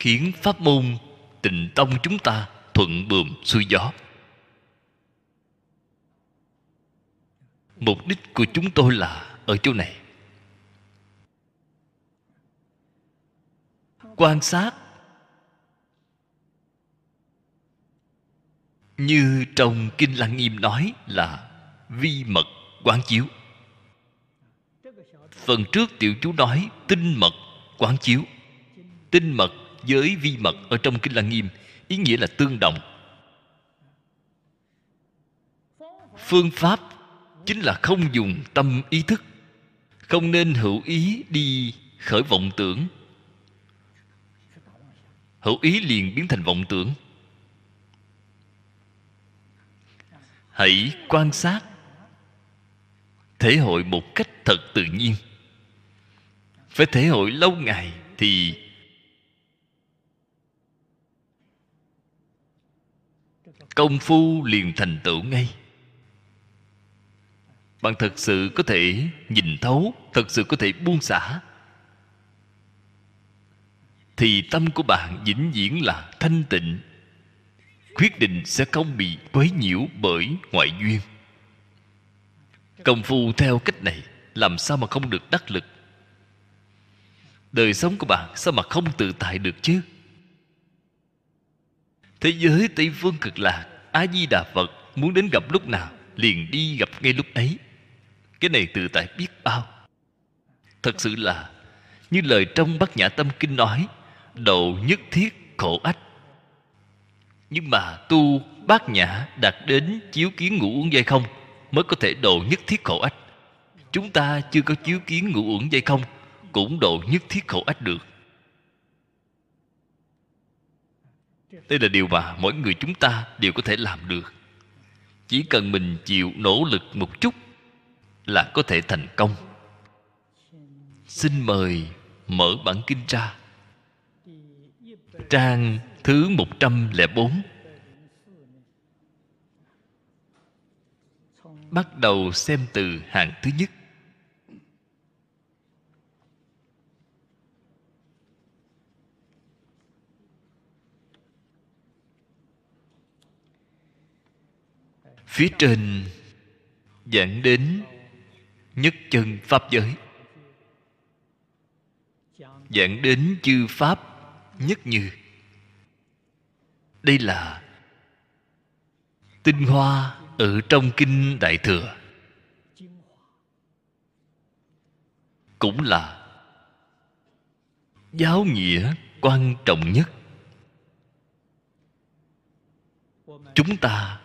khiến pháp môn tịnh tông chúng ta thuận buồm xuôi gió. Mục đích của chúng tôi là ở chỗ này. Quan sát như trong kinh lăng nghiêm nói là vi mật quán chiếu. Phần trước tiểu chú nói tinh mật quán chiếu. Tinh mật với vi mật ở trong kinh lăng nghiêm, ý nghĩa là tương đồng. Phương pháp chính là không dùng tâm ý thức, không nên hữu ý đi khởi vọng tưởng. Hữu ý liền biến thành vọng tưởng. Hãy quan sát thể hội một cách thật tự nhiên. Phải thể hội lâu ngày thì công phu liền thành tựu ngay. Bạn thật sự có thể nhìn thấu, thật sự có thể buông xả. Thì tâm của bạn vĩnh viễn là thanh tịnh, quyết định sẽ không bị quấy nhiễu bởi ngoại duyên. Công phu theo cách này, làm sao mà không được đắc lực? Đời sống của bạn sao mà không tự tại được chứ? Thế giới tây phương cực lạc a di đà phật, muốn đến gặp lúc nào, liền đi gặp ngay lúc ấy. Cái này tự tại biết bao. Thật sự là, như lời trong bát nhã tâm kinh nói độ nhất thiết, khổ ách. Nhưng mà tu bát nhã đạt đến chiếu kiến ngũ uống dây không, mới có thể độ nhất thiết khổ ách. Chúng ta chưa có chiếu kiến ngũ uẩn dây không, cũng độ nhất thiết khổ ách được. Đây là điều mà mỗi người chúng ta đều có thể làm được. Chỉ cần mình chịu nỗ lực một chút là có thể thành công. Xin mời mở bản kinh ra. Trang thứ 104 bắt đầu xem từ hàng thứ nhất. Phía trên giảng đến nhất chân pháp giới. Giảng đến chư pháp nhất như đây là tinh hoa ở trong kinh đại thừa. Cũng là giáo nghĩa quan trọng nhất. Chúng ta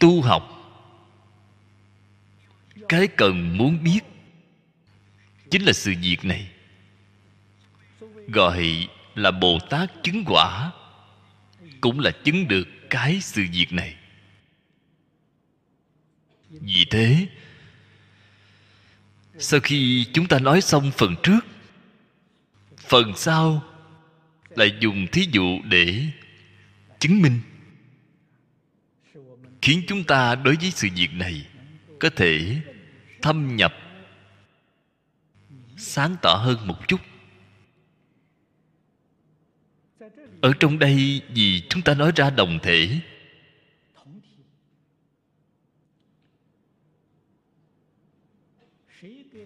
tu học. Cái cần muốn biết chính là sự việc này. Gọi là bồ tát chứng quả cũng là chứng được cái sự việc này. Vì thế, sau khi chúng ta nói xong phần trước, phần sau lại dùng thí dụ để chứng minh khiến chúng ta đối với sự việc này có thể thâm nhập, sáng tỏ hơn một chút. Ở trong đây vì chúng ta nói ra đồng thể,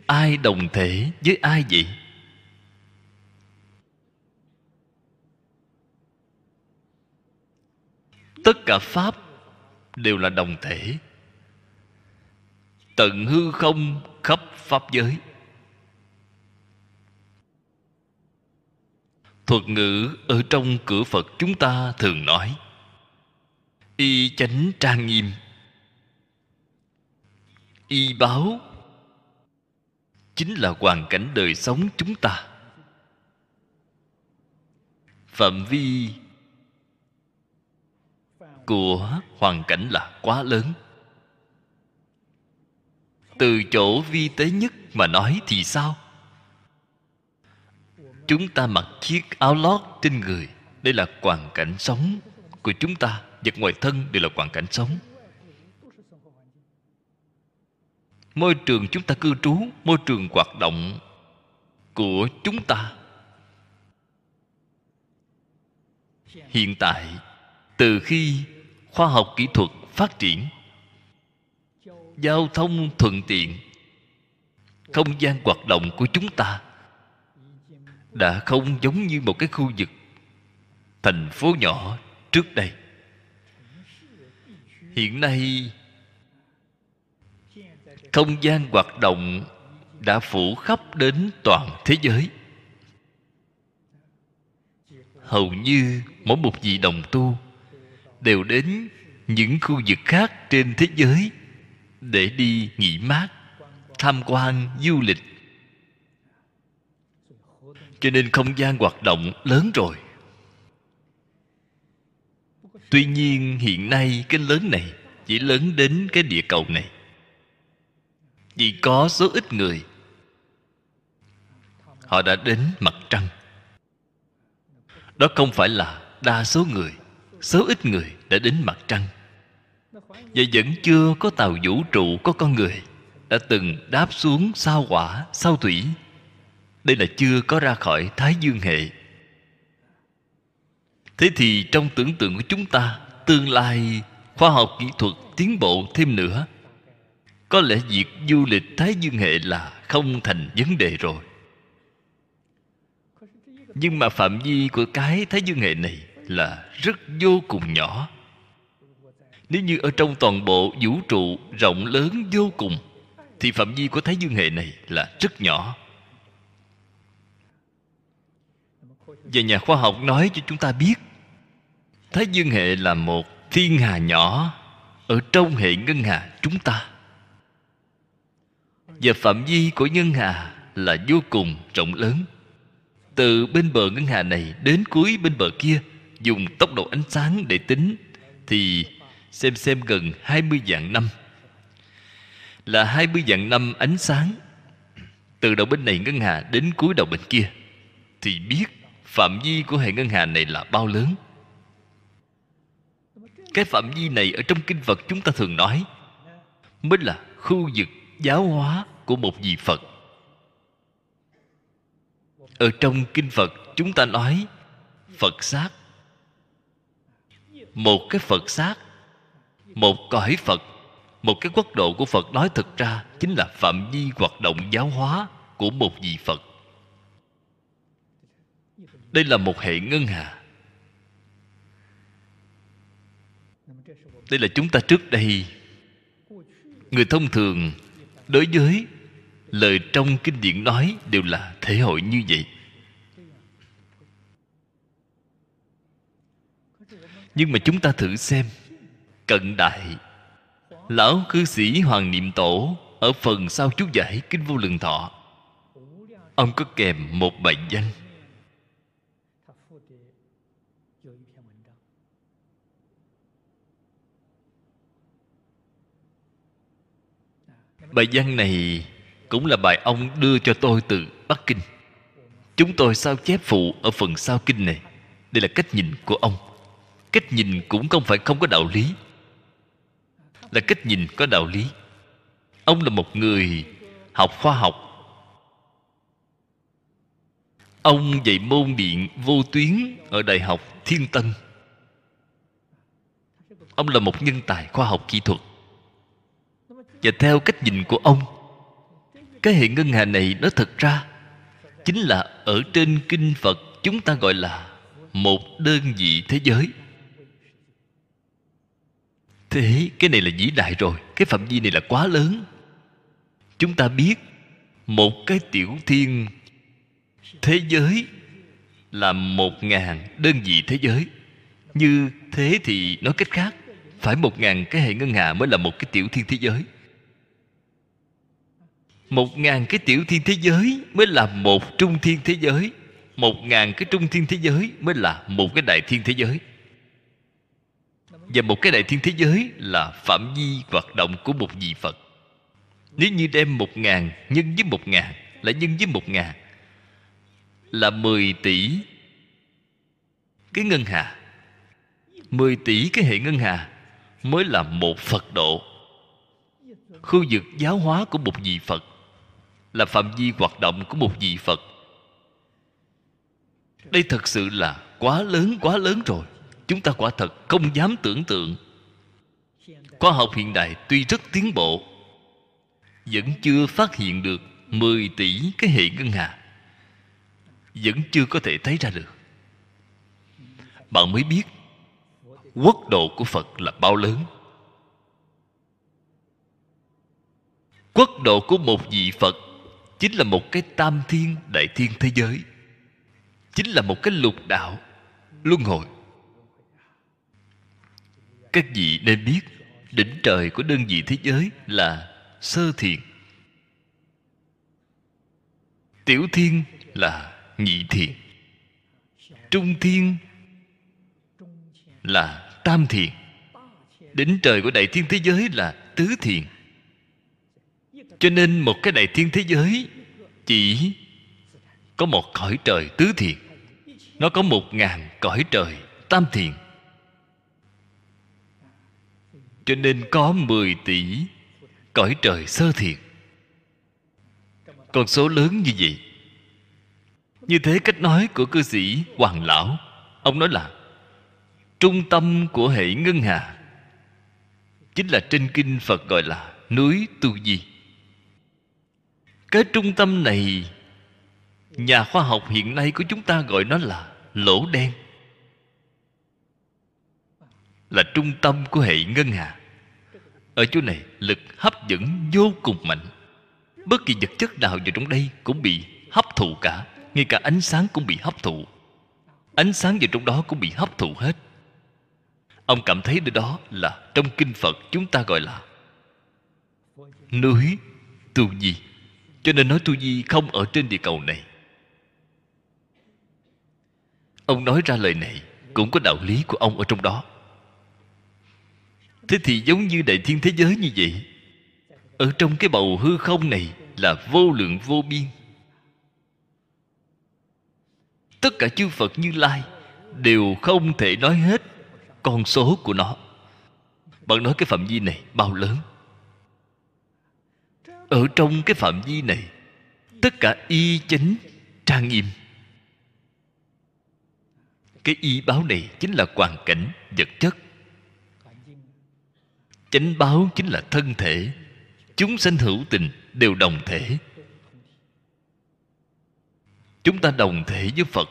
ai đồng thể với ai vậy? Tất cả pháp đều là đồng thể. Tận hư không khắp pháp giới. Thuật ngữ ở trong cửa phật chúng ta thường nói, y chánh trang nghiêm. Y báo, chính là hoàn cảnh đời sống chúng ta. Phạm vi của hoàn cảnh là quá lớn. Từ chỗ vi tế nhất mà nói thì sao? Chúng ta mặc chiếc áo lót trên người, đây là hoàn cảnh sống của chúng ta, vật ngoài thân đều là hoàn cảnh sống. Môi trường chúng ta cư trú, môi trường hoạt động của chúng ta. Hiện tại, từ khi khoa học kỹ thuật phát triển. Giao thông thuận tiện. Không gian hoạt động của chúng ta đã không giống như một cái khu vực, thành phố nhỏ trước đây. Hiện nay, không gian hoạt động đã phủ khắp đến toàn thế giới. Hầu như mỗi một vị đồng tu đều đến những khu vực khác trên thế giới để đi nghỉ mát, tham quan, du lịch. Cho nên không gian hoạt động lớn rồi. Tuy nhiên, hiện nay cái lớn này chỉ lớn đến cái địa cầu này. Chỉ có số ít người, họ đã đến mặt trăng. Đó không phải là đa số người số ít người đã đến mặt trăng. Và vẫn chưa có tàu vũ trụ có con người đã từng đáp xuống sao hỏa, sao thủy. Đây là chưa có ra khỏi thái dương hệ. Thế thì trong tưởng tượng của chúng ta, tương lai khoa học kỹ thuật tiến bộ thêm nữa, có lẽ việc du lịch thái dương hệ là không thành vấn đề rồi. Nhưng mà phạm vi của cái thái dương hệ này là rất vô cùng nhỏ. Nếu như ở trong toàn bộ vũ trụ rộng lớn vô cùng, thì phạm vi của thái dương hệ này là rất nhỏ. Và nhà khoa học nói cho chúng ta biết thái dương hệ là một thiên hà nhỏ ở trong hệ ngân hà chúng ta. Và phạm vi của ngân hà là vô cùng rộng lớn, từ bên bờ ngân hà này đến cuối bên bờ kia dùng tốc độ ánh sáng để tính, thì xem xem gần 20 vạn năm. Là 20 vạn năm ánh sáng, từ đầu bên này ngân hà đến cuối đầu bên kia, thì biết phạm vi của hệ ngân hà này là bao lớn. Cái phạm vi này ở trong kinh phật chúng ta thường nói, mới là khu vực giáo hóa của một vị phật. Ở trong kinh phật chúng ta nói, phật sát một cái phật xác, một cõi phật. Một cái quốc độ của phật nói thực ra chính là phạm vi hoạt động giáo hóa của một vị phật. Đây là một hệ ngân hà. Đây là chúng ta trước đây, người thông thường đối với lời trong kinh điển nói đều là thể hội như vậy. Nhưng mà chúng ta thử xem. Cận đại, lão cư sĩ hoàng niệm tổ ở phần sau chú giải kinh vô lượng thọ. Ông có kèm một bài văn bài văn này cũng là bài ông đưa cho tôi từ bắc kinh. Chúng tôi sao chép phụ ở phần sau kinh này. Đây là cách nhìn của ông cách nhìn cũng không phải không có đạo lý. Là cách nhìn có đạo lý. Ông là một người học khoa học. Ông dạy môn điện vô tuyến ở đại học thiên tân. Ông là một nhân tài khoa học kỹ thuật. Và theo cách nhìn của ông, cái hệ ngân hà này nó thật ra chính là ở trên kinh phật chúng ta gọi là một đơn vị thế giới thế cái này là vĩ đại rồi, cái phạm vi này là quá lớn. Chúng ta biết, một cái tiểu thiên thế giới là một ngàn đơn vị thế giới. Như thế thì nói cách khác, phải một ngàn cái hệ ngân hà mới là một cái tiểu thiên thế giới. Một ngàn cái tiểu thiên thế giới mới là một trung thiên thế giới. Một ngàn cái trung thiên thế giới mới là một cái đại thiên thế giới và một cái đại thiên thế giới là phạm vi hoạt động của một vị phật. Nếu như đem một ngàn nhân với một ngàn, là nhân với một ngàn, là mười tỷ cái ngân hà. Mười tỷ cái hệ ngân hà mới là một phật độ. Khu vực giáo hóa của một vị phật là phạm vi hoạt động của một vị phật. Đây thật sự là quá lớn quá lớn rồi chúng ta quả thật không dám tưởng tượng. Khoa học hiện đại tuy rất tiến bộ, vẫn chưa phát hiện được 10 tỷ cái hệ ngân hà. Vẫn chưa có thể thấy ra được. Bạn mới biết, quốc độ của phật là bao lớn. Quốc độ của một vị phật chính là một cái tam thiên đại thiên thế giới, chính là một cái lục đạo luân hồi các vị nên biết? Đỉnh trời của đơn vị thế giới là sơ thiền. Tiểu thiên là nhị thiền. Trung thiên là tam thiền. Đỉnh trời của đại thiên thế giới là tứ thiền. Cho nên một cái đại thiên thế giới chỉ có một cõi trời tứ thiền. Nó có một ngàn cõi trời tam thiền cho nên có mười tỷ cõi trời sơ thiệt con số lớn như vậy. Như thế cách nói của cư sĩ hoàng lão, ông nói là, trung tâm của hệ ngân hà, chính là trên kinh phật gọi là núi tu di. Cái trung tâm này, nhà khoa học hiện nay của chúng ta gọi nó là lỗ đen, là trung tâm của hệ ngân hà ở chỗ này, lực hấp dẫn vô cùng mạnh. Bất kỳ vật chất nào vào trong đây cũng bị hấp thụ cả. Ngay cả ánh sáng cũng bị hấp thụ. Ánh sáng vào trong đó cũng bị hấp thụ hết. Ông cảm thấy nơi đó là trong kinh phật chúng ta gọi là núi tu di. Cho nên nói tu di không ở trên địa cầu này. Ông nói ra lời này cũng có đạo lý của ông ở trong đó thế thì giống như đại thiên thế giới như vậy, ở trong cái bầu hư không này là vô lượng vô biên. Tất cả chư phật như lai đều không thể nói hết con số của nó. Bạn nói cái phạm vi này bao lớn? Ở trong cái phạm vi này, tất cả y chánh trang nghiêm. Cái y báo này chính là hoàn cảnh vật chất chánh báo chính là thân thể. Chúng sanh hữu tình đều đồng thể. Chúng ta đồng thể với phật.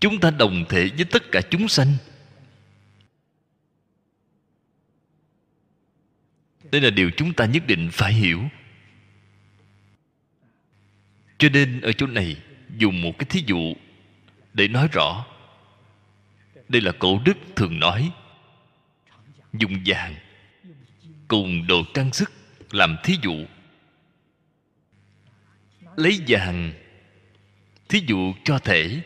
Chúng ta đồng thể với tất cả chúng sanh. Đây là điều chúng ta nhất định phải hiểu. Cho nên ở chỗ này, dùng một cái thí dụ để nói rõ. Đây là cổ đức thường nói dùng vàng, cùng đồ trang sức làm thí dụ. Lấy vàng, thí dụ cho thể.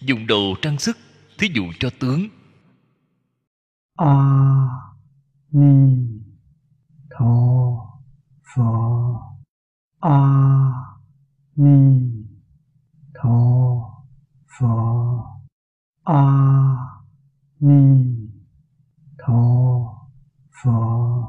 Dùng đồ trang sức, thí dụ cho tướng. A ni tho pho a ni tho pho a ni tho pho.